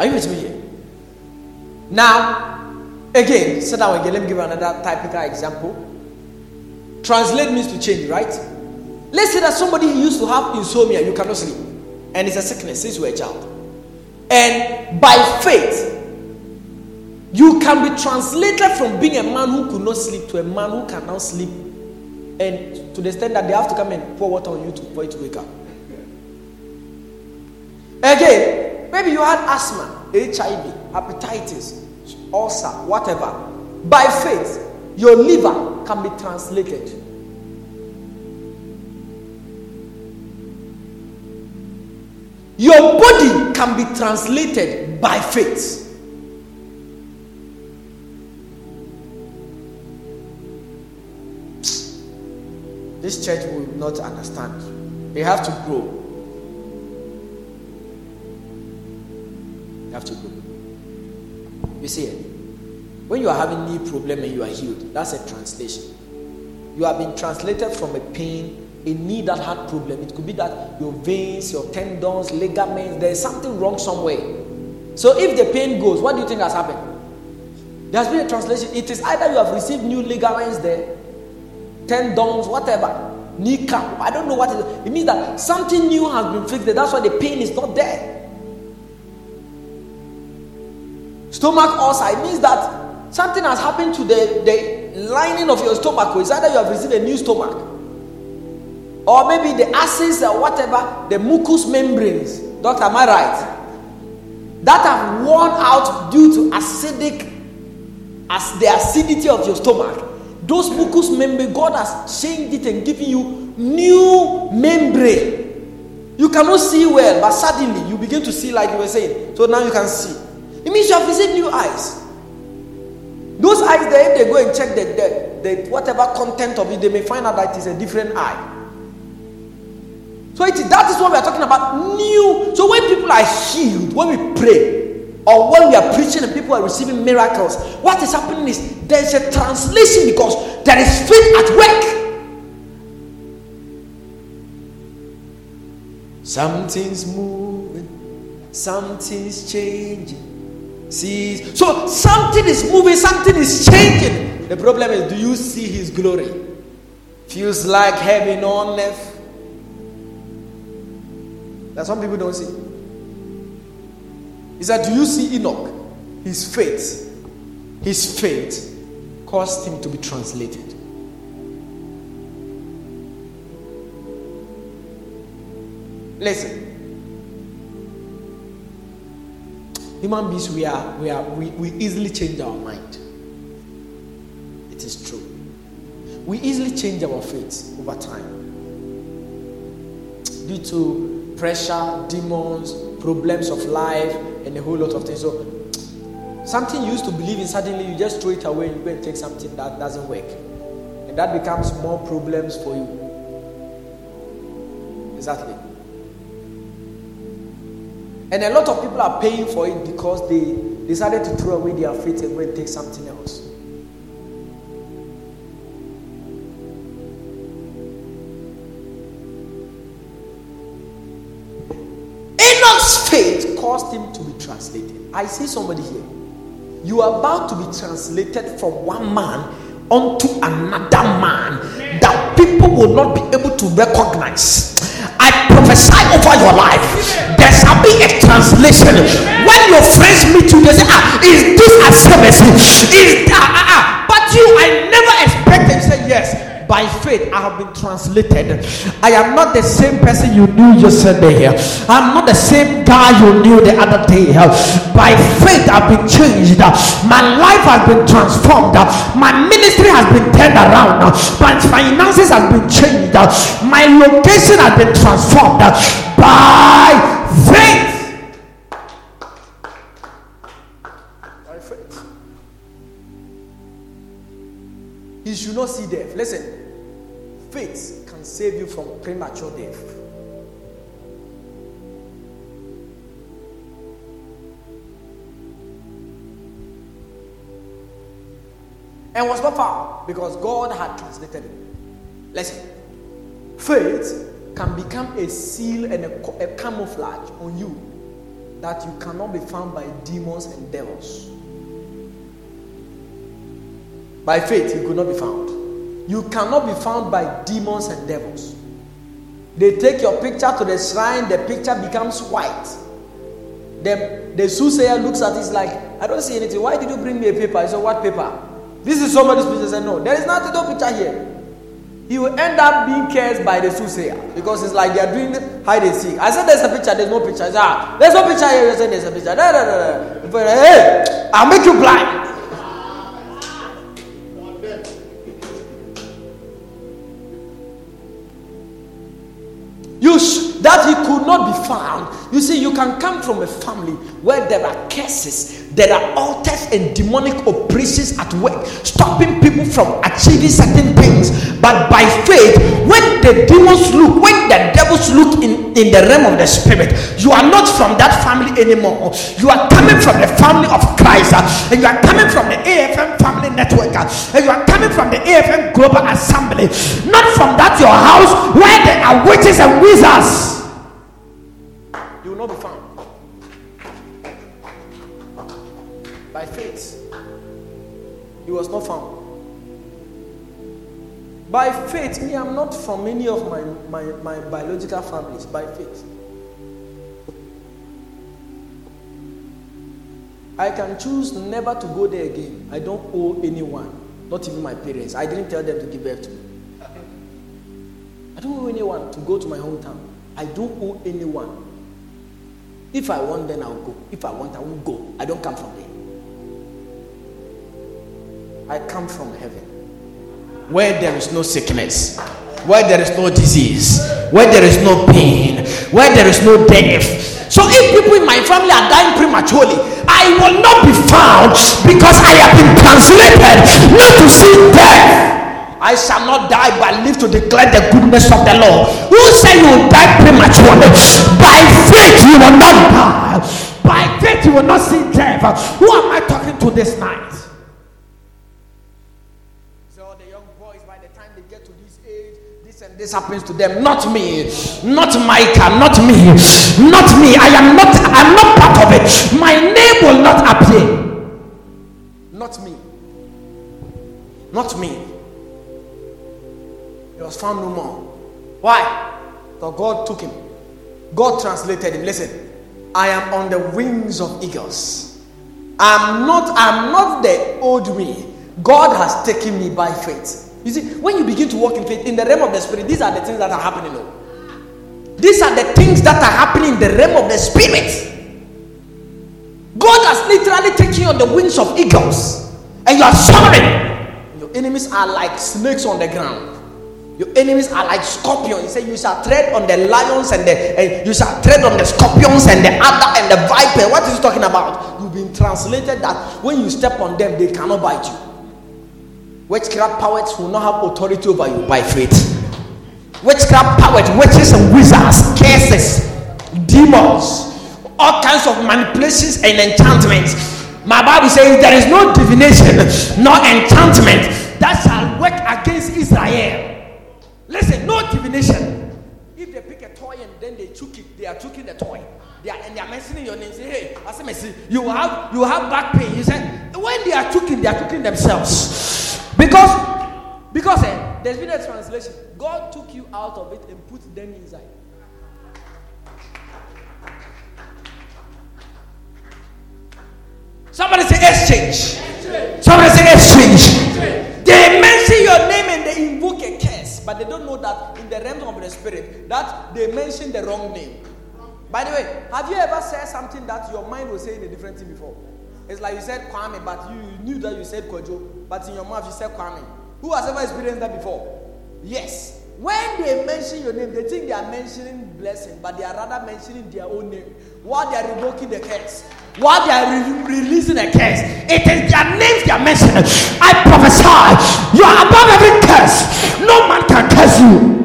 Are you with me here? Now, again, sit down again. Let me give you another typical example. Translate means to change, right? Let's say that somebody used to have insomnia, you cannot sleep, and it's a sickness since you were a child. And by faith, you can be translated from being a man who could not sleep to a man who can now sleep, and to the extent that they have to come and pour water on you to, for you to wake up. Again, maybe you had asthma, HIV, hepatitis, ulcer, whatever. By faith, your liver can be translated. Your body can be translated by faith. This church will not understand. They have to grow. They have to grow. You see? When you are having knee problem and you are healed, that's a translation. You have been translated from a pain, a knee that had problem. It could be that your veins, your tendons, ligaments, there's something wrong somewhere. So if the pain goes, what do you think has happened? There has been a translation. It is either you have received new ligaments there, tendons, whatever, kneecap. I don't know what it is. It means that something new has been fixed there. That's why the pain is not there. Stomach ulcer, it means that Something has happened to the, the lining of your stomach. It's either you have received a new stomach, or maybe the acids or whatever, the mucous membranes. Doctor, am I right? That have worn out due to acidic, as the acidity of your stomach. Those mucous membranes, God has changed it and given you new membrane. You cannot see well, but suddenly you begin to see like you were saying. So now you can see. It means you have received new eyes. Those eyes there, if they go and check the, the, the whatever content of it, they may find out that it is a different eye. So it, that is what we are talking about. New. So when people are healed, when we pray, or when we are preaching and people are receiving miracles, what is happening is there's a translation because there is faith at work. Something's moving, something's changing. See, so something is moving, something is changing. The problem is, do you see His glory? Feels like heaven on earth. That some people don't see. He said, Do you see Enoch? His faith, his faith caused him to be translated. Listen. Human beings, we are, we are, we, we easily change our mind. It is true. We easily change our faith over time. Due to pressure, demons, problems of life, and a whole lot of things. So something you used to believe in, suddenly you just throw it away and you go and take something that doesn't work. And that becomes more problems for you. Exactly. And a lot of people are paying for it because they decided to throw away their faith and go and take something else. Caused him to be translated. I see somebody here. You are about to be translated from one man unto another man that people will not be able to recognize. I prophesy over your life. There shall be a translation. When your friends meet you, they say, Ah, is this a? Is ah, ah, ah. but you I never by faith I have been translated. I am not the same person you knew yesterday. I'm not the same guy you knew the other day. By faith I've been changed. My life has been transformed. My ministry has been turned around. My finances have been changed. My location has been transformed by faith. By faith. You should not see death. Listen, faith can save you from premature death. And was not found because God had translated it. Listen, faith can become a seal and a, a camouflage on you that you cannot be found by demons and devils. By faith, you could not be found you cannot be found by demons and devils. They take your picture to the shrine, the picture becomes white. The, the soothsayer looks at it, like, I don't see anything. Why did you bring me a paper? I said, What paper? This is somebody's picture. I said, No, there is nothing, no picture here. He will end up being cursed by the soothsayer because it's like they are doing hide and seek. I said, There's a picture, there's no picture. Said, Ah, there's no picture here. I said, There's a picture. Da, da, da, da. Hey, I'll make you blind. You sh- that he could not be found. You see, you can come from a family where there are curses, there are altars and demonic operations at work, stopping people from achieving certain things. But by faith, when the demons look, when the devils look in, in the realm of the spirit, you are not from that family anymore. You are coming from the family of Christ, and you are coming from the AFM family network, and you are coming from the AFM global assembly, not from that your house where there are witches and wizards. You will not be found. By faith, he was not found. By faith, me, I'm not from any of my, my, my biological families. By faith. I can choose never to go there again. I don't owe anyone, not even my parents. I didn't tell them to give birth to me. I don't owe anyone to go to my hometown. I don't owe anyone. If I want, then I'll go. If I want, I won't go. I don't come from there. I come from heaven. Where there is no sickness, where there is no disease, where there is no pain, where there is no death. So if people in my family are dying prematurely, I will not be found because I have been translated not to see death. I shall not die but live to declare the goodness of the Lord. Who say you will die prematurely? By faith you will not die. By faith you will not see death. Who am I talking to this night? So the young boys, by the time they get to this age, this happens to them. Not me, not Micah, not me, not me. I am not. I'm not part of it. My name will not appear. Not me. Not me. He was found no more. Why? Because God took him. God translated him. Listen, I am on the wings of eagles. I'm not, I'm not the old me. God has taken me by faith. You see, when you begin to walk in faith in the realm of the spirit, these are the things that are happening. Though. These are the things that are happening in the realm of the spirit. God has literally taken you on the wings of eagles, and you are soaring. Your enemies are like snakes on the ground. Your enemies are like scorpions. He said, You shall tread on the lions and the and you shall tread on the scorpions and the adder and the viper. What is he talking about? You've been translated that when you step on them, they cannot bite you. Witchcraft powers will not have authority over you by faith. Witchcraft powers, witches and wizards, curses, demons, all kinds of manipulations and enchantments. My Bible says there is no divination, no enchantment that shall work against Israel. Listen, no divination. If they pick a toy and then they choke it, they are choking the toy. they are, and they are mentioning your name. Say, hey, I say, you have you have back pain. You said when they are cooking, they are cooking themselves because because eh, there's been a translation. God took you out of it and put them inside. Somebody say exchange. Somebody say exchange. They mention your name and they invoke a curse, but they don't know that in the realm of the spirit that they mention the wrong name. By the way, have you ever said something that your mind was saying a different thing before? It's like you said Kwame, but you knew that you said Kojo, but in your mouth you said Kwame. Who has ever experienced that before? Yes. When they mention your name, they think they are mentioning blessing, but they are rather mentioning their own name while they are revoking the curse while they are re- releasing a curse. It is their names they are mentioning. I prophesy, you are above every curse. No man can curse you.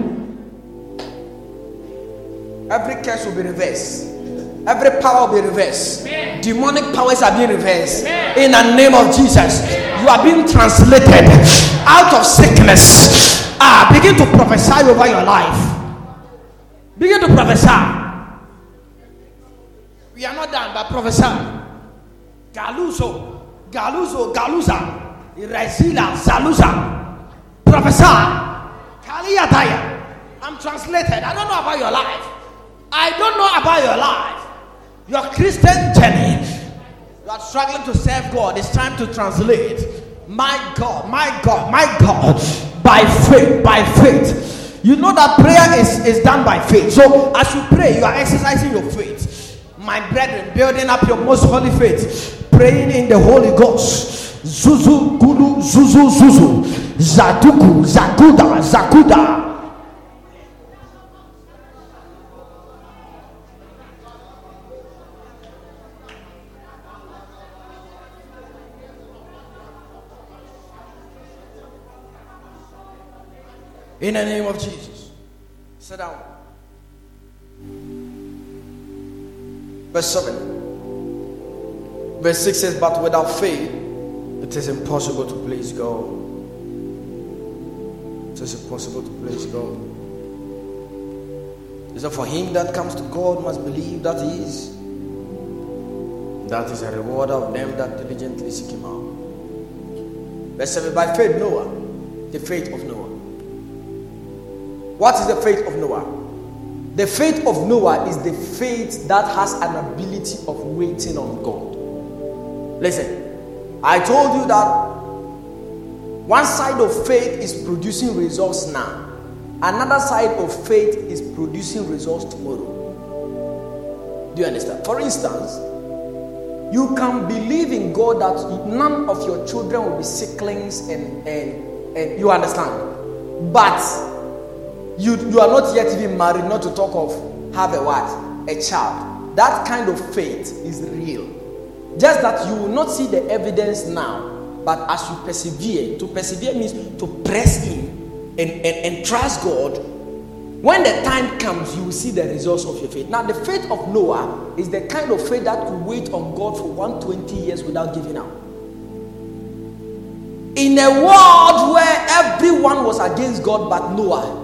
Every curse will be reversed. Every power will be reversed. Demonic powers are being reversed. In the name of Jesus, you are being translated out of sickness. Ah, begin to prophesy over your life. Begin to prophesy. We are not done, but prophesy. Galuzo, Galuzo, Galuza, Irezila, Zaluza. Prophesy. Kaliyataya. I'm translated. I don't know about your life. I don't know about your life. Your Christian journey. You are struggling to serve God. It's time to translate. My God, my God, my God. By faith, by faith. You know that prayer is, is done by faith. So as you pray, you are exercising your faith my brethren, building up your most holy faith, praying in the Holy Ghost. Zuzu, Gulu, Zuzu, Zuzu, Zaduku, Zakuda, Zakuda. In the name of Jesus. Sit down. Verse 7. Verse 6 says, But without faith, it is impossible to please God. It is impossible to please God. Is that for him that comes to God must believe that he is. That is a reward of them that diligently seek him out. Verse 7 By faith, Noah, the faith of Noah. What is the faith of Noah? The faith of Noah is the faith that has an ability of waiting on God. Listen, I told you that one side of faith is producing results now, another side of faith is producing results tomorrow. Do you understand? For instance, you can believe in God that none of your children will be sicklings and, and, and you understand. But you, you are not yet even married, not to talk of have a what? A child. That kind of faith is real. Just that you will not see the evidence now, but as you persevere, to persevere means to press in and, and, and trust God. When the time comes, you will see the results of your faith. Now, the faith of Noah is the kind of faith that could wait on God for 120 years without giving up. In a world where everyone was against God but Noah,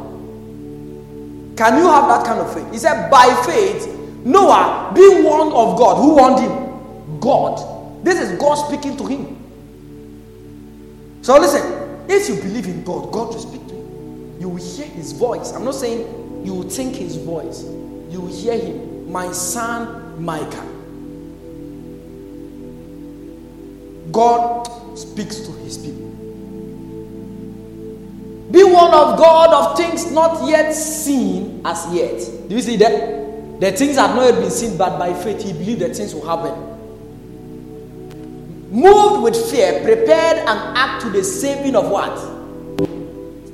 can you have that kind of faith? He said, by faith, Noah being warned of God. Who warned him? God. This is God speaking to him. So listen, if you believe in God, God will speak to you. You will hear his voice. I'm not saying you will think his voice. You will hear him. My son Micah. God speaks to his people. Be one of God of things not yet seen as yet. Do you see that? The things have not yet been seen, but by faith he believed that things will happen. Moved with fear, prepared an ark to the saving of what?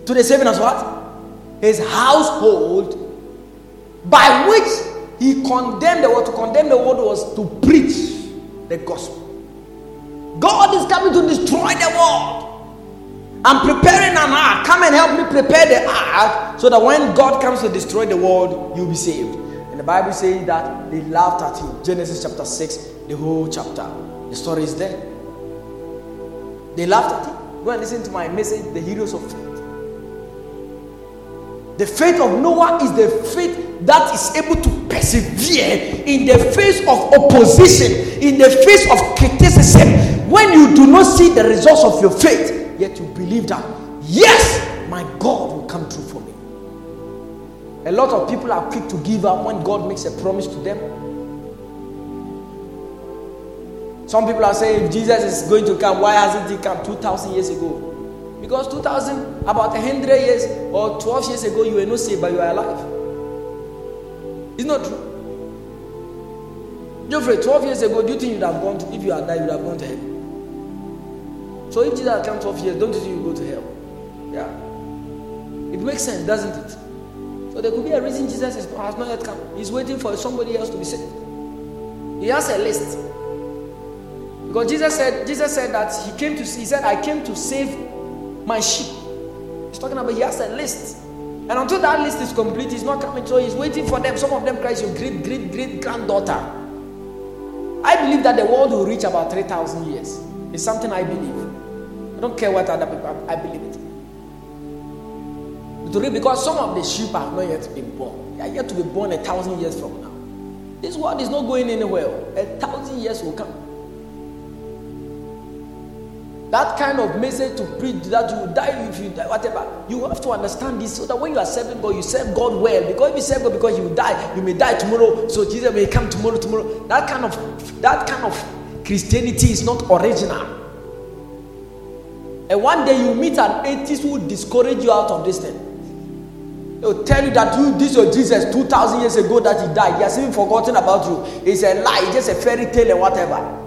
To the saving of what? His household, by which he condemned the world. To condemn the world was to preach the gospel. God is coming to destroy the world. I'm preparing an ark. Come and help me prepare the ark so that when God comes to destroy the world, you'll be saved. And the Bible says that they laughed at him. Genesis chapter 6, the whole chapter. The story is there. They laughed at him. Go and listen to my message, The Heroes of Faith. The faith of Noah is the faith that is able to persevere in the face of opposition, in the face of criticism. When you do not see the results of your faith, yet you believe that, yes, my God will come true for me. A lot of people are quick to give up when God makes a promise to them. Some people are saying if Jesus is going to come, why hasn't he come 2,000 years ago? Because 2000, about 100 years or 12 years ago, you were not saved, but you are alive. It's not true. Geoffrey, 12 years ago, do you think you'd have gone to, if you had died, you'd have gone to hell? So if Jesus had come 12 years, don't you think you go to hell? Yeah. It makes sense, doesn't it? So there could be a reason Jesus has not yet come. He's waiting for somebody else to be saved. He has a list. Because Jesus said, Jesus said that he came to he said, I came to save my sheep. He's talking about he has a list. And until that list is complete, he's not coming. So he's waiting for them. Some of them cries your great, great, great granddaughter. I believe that the world will reach about 3,000 years. It's something I believe. I don't care what other people, I believe it. Because some of the sheep have not yet been born. They are yet to be born a thousand years from now. This world is not going anywhere. A thousand years will come. That kind of message to preach that you die if you die, whatever. You have to understand this so that when you are serving God, you serve God well. Because if you serve God because you will die, you may die tomorrow. So Jesus may come tomorrow, tomorrow. That kind of that kind of Christianity is not original. And one day you meet an atheist who will discourage you out of this thing. They'll tell you that you this your Jesus 2000 years ago that he died. He has even forgotten about you. It's a lie, it's just a fairy tale and whatever.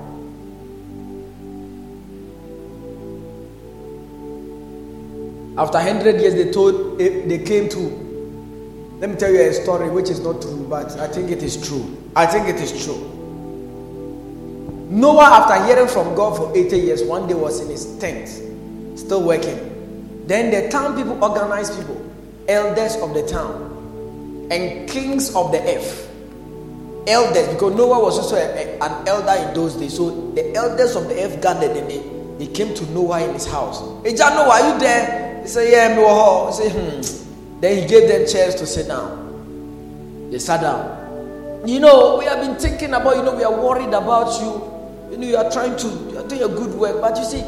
After 100 years, they told eh, they came to. Let me tell you a story which is not true, but I think it is true. I think it is true. Noah, after hearing from God for 80 years, one day was in his tent, still working. Then the town people organized people, elders of the town, and kings of the earth. Elders, because Noah was also a, a, an elder in those days. So the elders of the earth gathered and they, they came to Noah in his house. Hey, John, Noah, are you there? He said, Yeah, ho. He said, Hmm. Then he gave them chairs to sit down. They sat down. You know, we have been thinking about, you know, we are worried about you. You know, you are trying to doing a good work. But you see,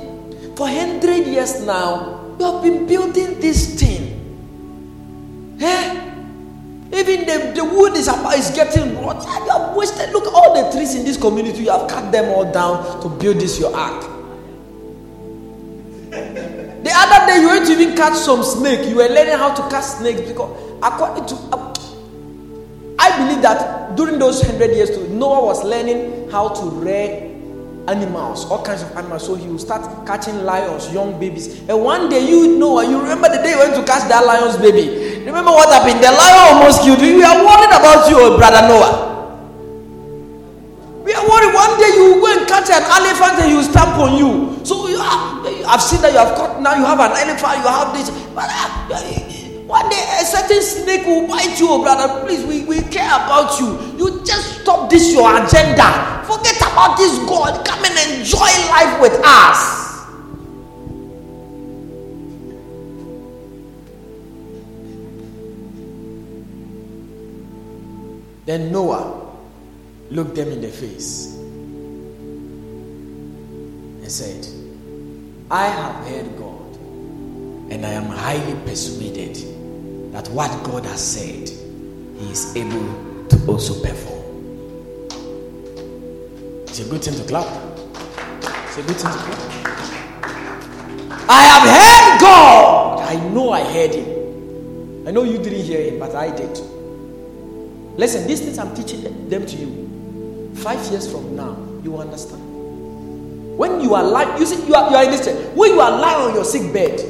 for 100 years now, you have been building this thing. Eh? Even the, the wood is, about, is getting rot. You have wasted. Look, all the trees in this community, you have cut them all down to build this your ark. The other day you went to even catch some snake. You were learning how to catch snakes because according to uh, I believe that during those hundred years too, Noah was learning how to rear animals, all kinds of animals. So he would start catching lions, young babies. And one day you know, you remember the day you went to catch that lion's baby. Remember what happened? The lion almost killed you. We are worried about you, brother Noah. We are worried. One day you will go and catch an elephant and he will stamp on you. So you have, I've seen that you have caught now. You have an elephant. You have this. But uh, one day a certain snake will bite you, oh, brother. Please, we, we care about you. You just stop this your agenda. Forget about this God. Come and enjoy life with us. Then Noah looked them in the face and said, I have heard God, and I am highly persuaded that what God has said, He is able to also perform. It's a good thing to clap. It's a good thing to clap. I have heard God. I know I heard Him. I know you didn't hear Him, but I did. Listen, these things I'm teaching them to you Five years from now, you will understand. When you are lying, you see, you are, you are in this When you are lying on your sick bed,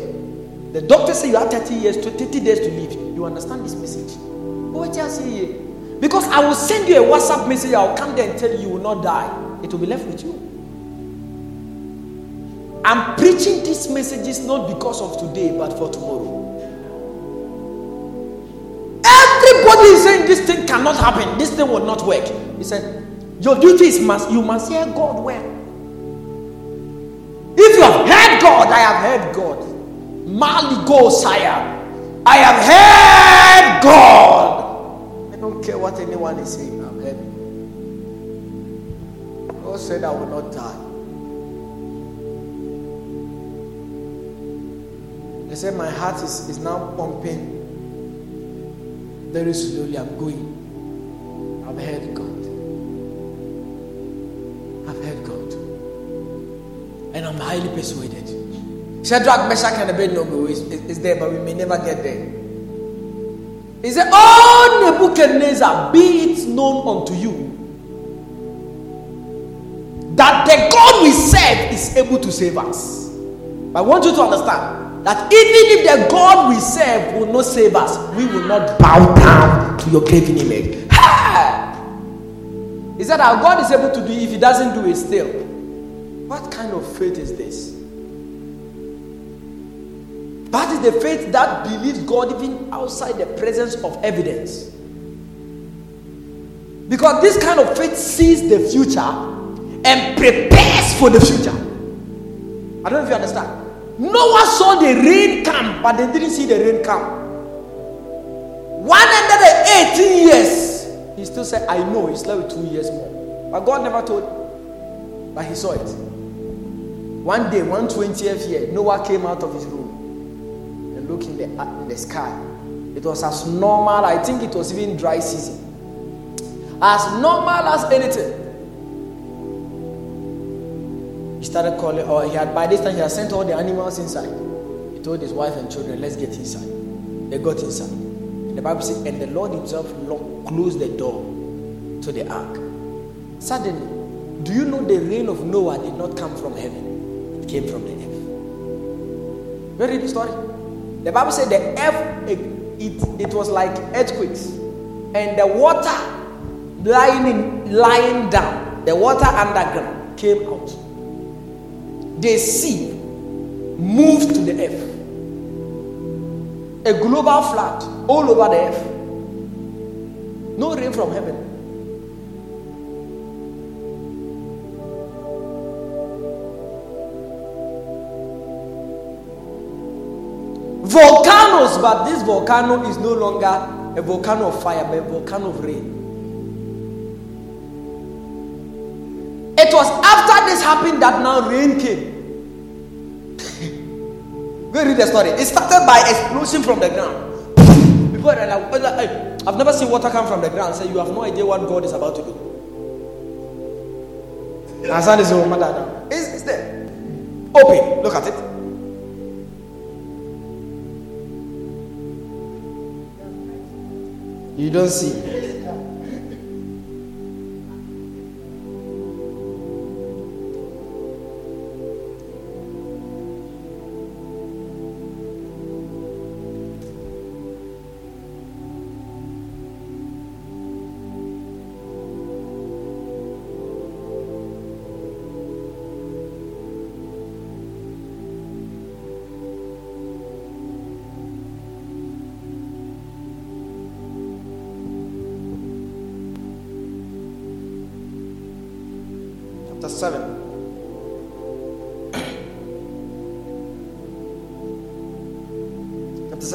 the doctor say you have 30 years to 30 days to live. You understand this message? Because I will send you a WhatsApp message, I'll come there and tell you you will not die. It will be left with you. I'm preaching these messages not because of today, but for tomorrow. Everybody is saying this thing cannot happen, this thing will not work. He said, your duty is must you must hear God well. If you have heard God, I have heard God. Mali go, sire. I have heard God. I don't care what anyone is saying, I've heard. God said I will not die. They said my heart is, is now pumping very slowly. I'm going. I've heard God. I've heard God. And I'm highly persuaded. Shadrach, Meshach, and Abednego is, is, is there, but we may never get there. He said, Oh, Nebuchadnezzar, be it known unto you that the God we serve is able to save us. But I want you to understand that even if the God we serve will not save us, we will not bow down to your graven image. He said, Our God is able to do it if He doesn't do it still. What kind of faith is this? That is the faith that believes God even outside the presence of evidence. Because this kind of faith sees the future and prepares for the future. I don't know if you understand. Noah saw the rain come, but they didn't see the rain come. 118 years he still said, I know he slept two years more. But God never told. But he saw it. One day, 120th year, Noah came out of his room and looked in the, in the sky. It was as normal, I think it was even dry season. As normal as anything. He started calling, or he had by this time he had sent all the animals inside. He told his wife and children, Let's get inside. They got inside. The Bible says, and the Lord Himself locked, closed the door to the ark. Suddenly, do you know the rain of Noah did not come from heaven? It came from the earth. You read the story? The Bible said the earth, it, it, was like earthquakes, and the water lying, in, lying down, the water underground came out. The sea moved to the earth a global flood all over the earth. No rain from heaven. Volcanoes, but this volcano is no longer a volcano of fire, but a volcano of rain. It was after this happened that now rain came. Go read the story. It started by explosion from the ground. People are like, I've never seen water come from the ground. Say, you have no idea what God is about to do. Answer is your mother. It's, it's there. Open. Look at it. You don't see.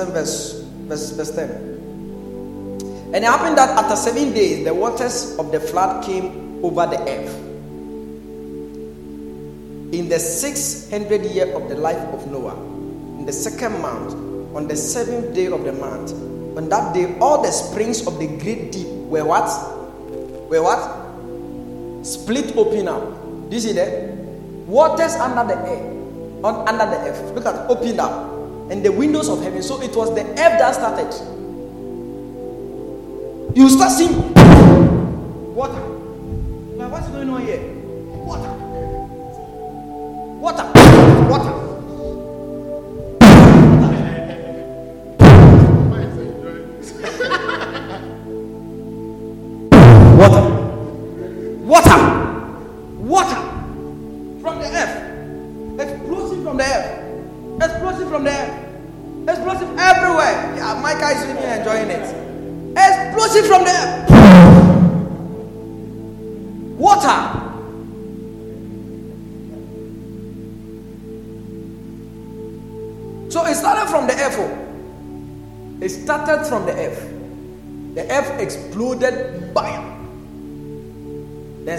Verse, verse, verse 10. And it happened that after seven days, the waters of the flood came over the earth. In the 600th year of the life of Noah, in the second month, on the seventh day of the month, on that day, all the springs of the great deep were what? Were what? Split open up. Do you see that? Waters under the air, on, under the earth. Look at open up and the windows of heaven. So it was the earth that started. You start seeing water. Like, what's going on here? Water. Water.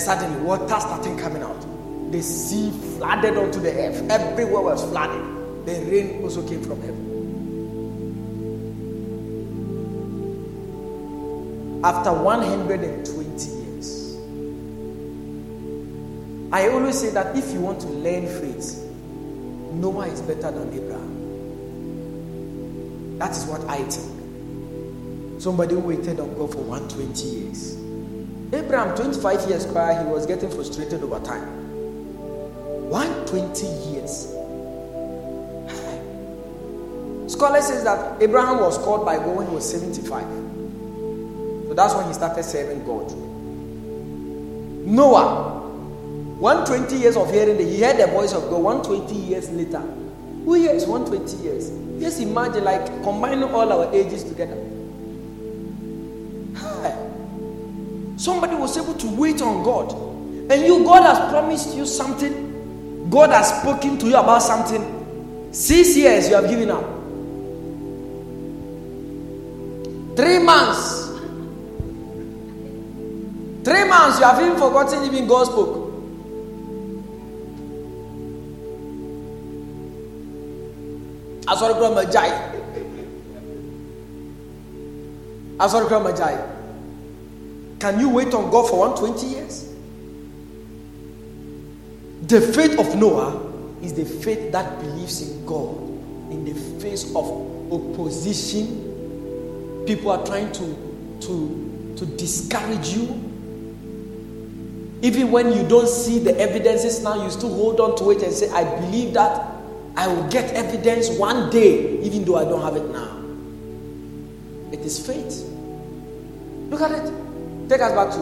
Suddenly water started coming out. The sea flooded onto the earth. Everywhere was flooded. The rain also came from heaven. After 120 years, I always say that if you want to learn faith, Noah is better than Abraham. That is what I think. Somebody waited on God for 120 years. Abraham, 25 years prior, he was getting frustrated over time. 120 years. Scholar says that Abraham was called by God when he was 75. So that's when he started serving God. Noah, 120 years of hearing, the, he heard the voice of God. 120 years later, who hears 120 years? Just imagine, like combining all our ages together. Able to wait on God. And you, God has promised you something. God has spoken to you about something. Six years you have given up. Three months. Three months you have even forgotten even God spoke. Asɔre kura ma gyae. Asɔre kura ma gyae. Can you wait on God for 120 years? The faith of Noah is the faith that believes in God in the face of opposition. People are trying to, to, to discourage you. Even when you don't see the evidences now, you still hold on to it and say, I believe that I will get evidence one day, even though I don't have it now. It is faith. Look at it. Take us back to.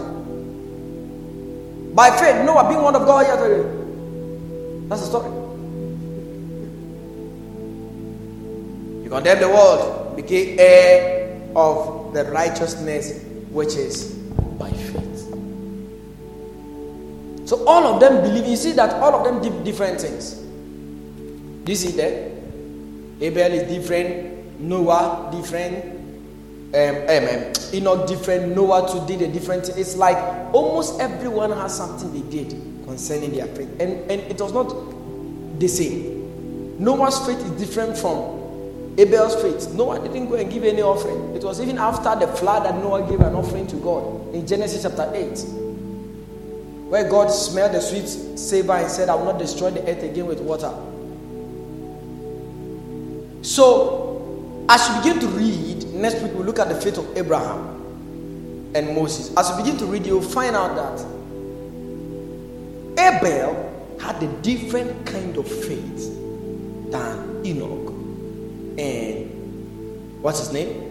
By faith, Noah being one of God That's the story. You condemn the world, became heir of the righteousness which is by faith. So all of them believe. You see that all of them did different things. Do you see? Abel is different, Noah different, um, um, um, Enoch different, Noah too did a different thing. It's like almost everyone has something they did concerning their faith. And, and it was not the same. Noah's faith is different from Abel's faith. Noah didn't go and give any offering. It was even after the flood that Noah gave an offering to God in Genesis chapter 8. Where God smelled the sweet savor and said, I will not destroy the earth again with water. So, as you begin to read, next week we'll look at the faith of Abraham and Moses. As you begin to read, you'll find out that Abel had a different kind of faith than Enoch and what's his name?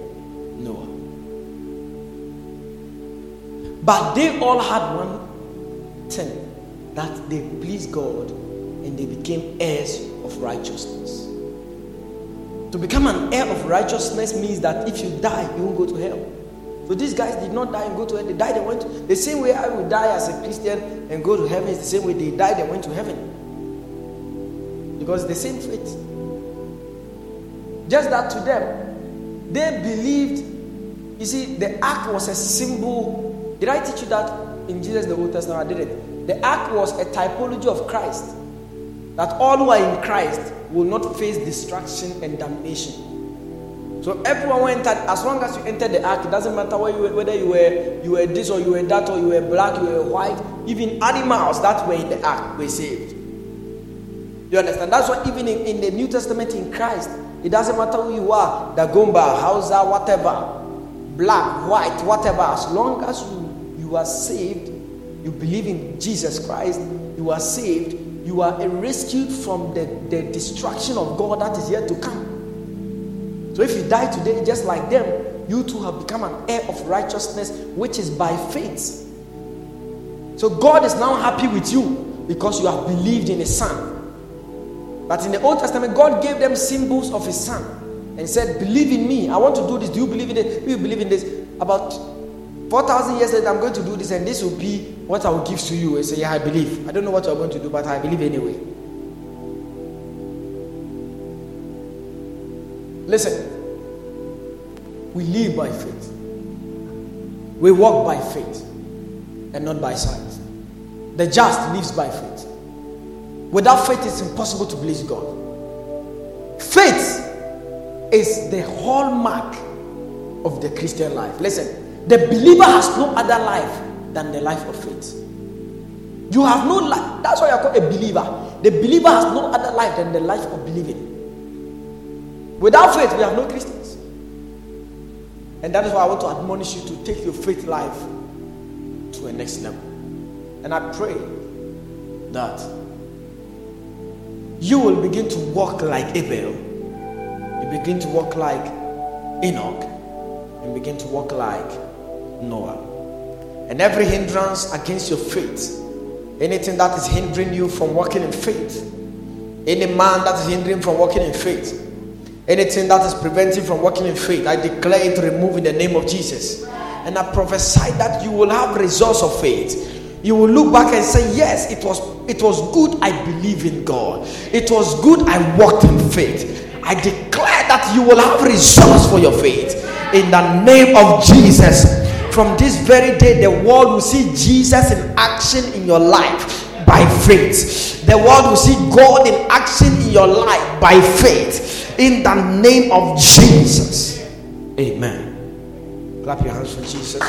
Noah. But they all had one thing that they pleased God and they became heirs of righteousness. To become an heir of righteousness means that if you die, you won't go to hell. So these guys did not die and go to hell. They died and went to, the same way I would die as a Christian and go to heaven is the same way they died and went to heaven. Because the same faith. Just that to them, they believed. You see, the ark was a symbol. Did I teach you that in Jesus the Old Testament? I did it. The ark was a typology of Christ. That all who are in Christ will not face destruction and damnation. So everyone who entered, as long as you entered the ark, it doesn't matter whether you were, whether you were you were this or you were that or you were black, you were white, even animals that were in the ark were saved. You understand? That's why even in, in the New Testament in Christ, it doesn't matter who you are, Dagomba, Hausa, whatever, black, white, whatever, as long as you, you are saved, you believe in Jesus Christ, you are saved, you are rescued from the, the destruction of God that is yet to come. So if you die today, just like them, you too have become an heir of righteousness, which is by faith. So God is now happy with you because you have believed in His Son. But in the Old Testament, God gave them symbols of His Son and said, Believe in me. I want to do this. Do you believe in it? Do you believe in this? About 4,000 years later, I'm going to do this, and this will be what I will give to you. And say, Yeah, I believe. I don't know what you're going to do, but I believe anyway. Listen. We live by faith. We walk by faith and not by sight. The just lives by faith. Without faith, it's impossible to please God. Faith is the hallmark of the Christian life. Listen, the believer has no other life than the life of faith. You have no life. That's why you're called a believer. The believer has no other life than the life of believing. Without faith, we have no Christians. And that is why I want to admonish you to take your faith life to a next level. And I pray that you will begin to walk like Abel, you begin to walk like Enoch, and begin to walk like Noah. And every hindrance against your faith, anything that is hindering you from walking in faith, any man that is hindering from walking in faith, anything that is preventing from walking in faith, I declare it removed in the name of Jesus. And I prophesy that you will have results of faith you will look back and say yes it was it was good i believe in god it was good i walked in faith i declare that you will have results for your faith in the name of jesus from this very day the world will see jesus in action in your life by faith. The world will see god in action in your life by faith. In the name of jesus. Amen. Clap your hands for jesus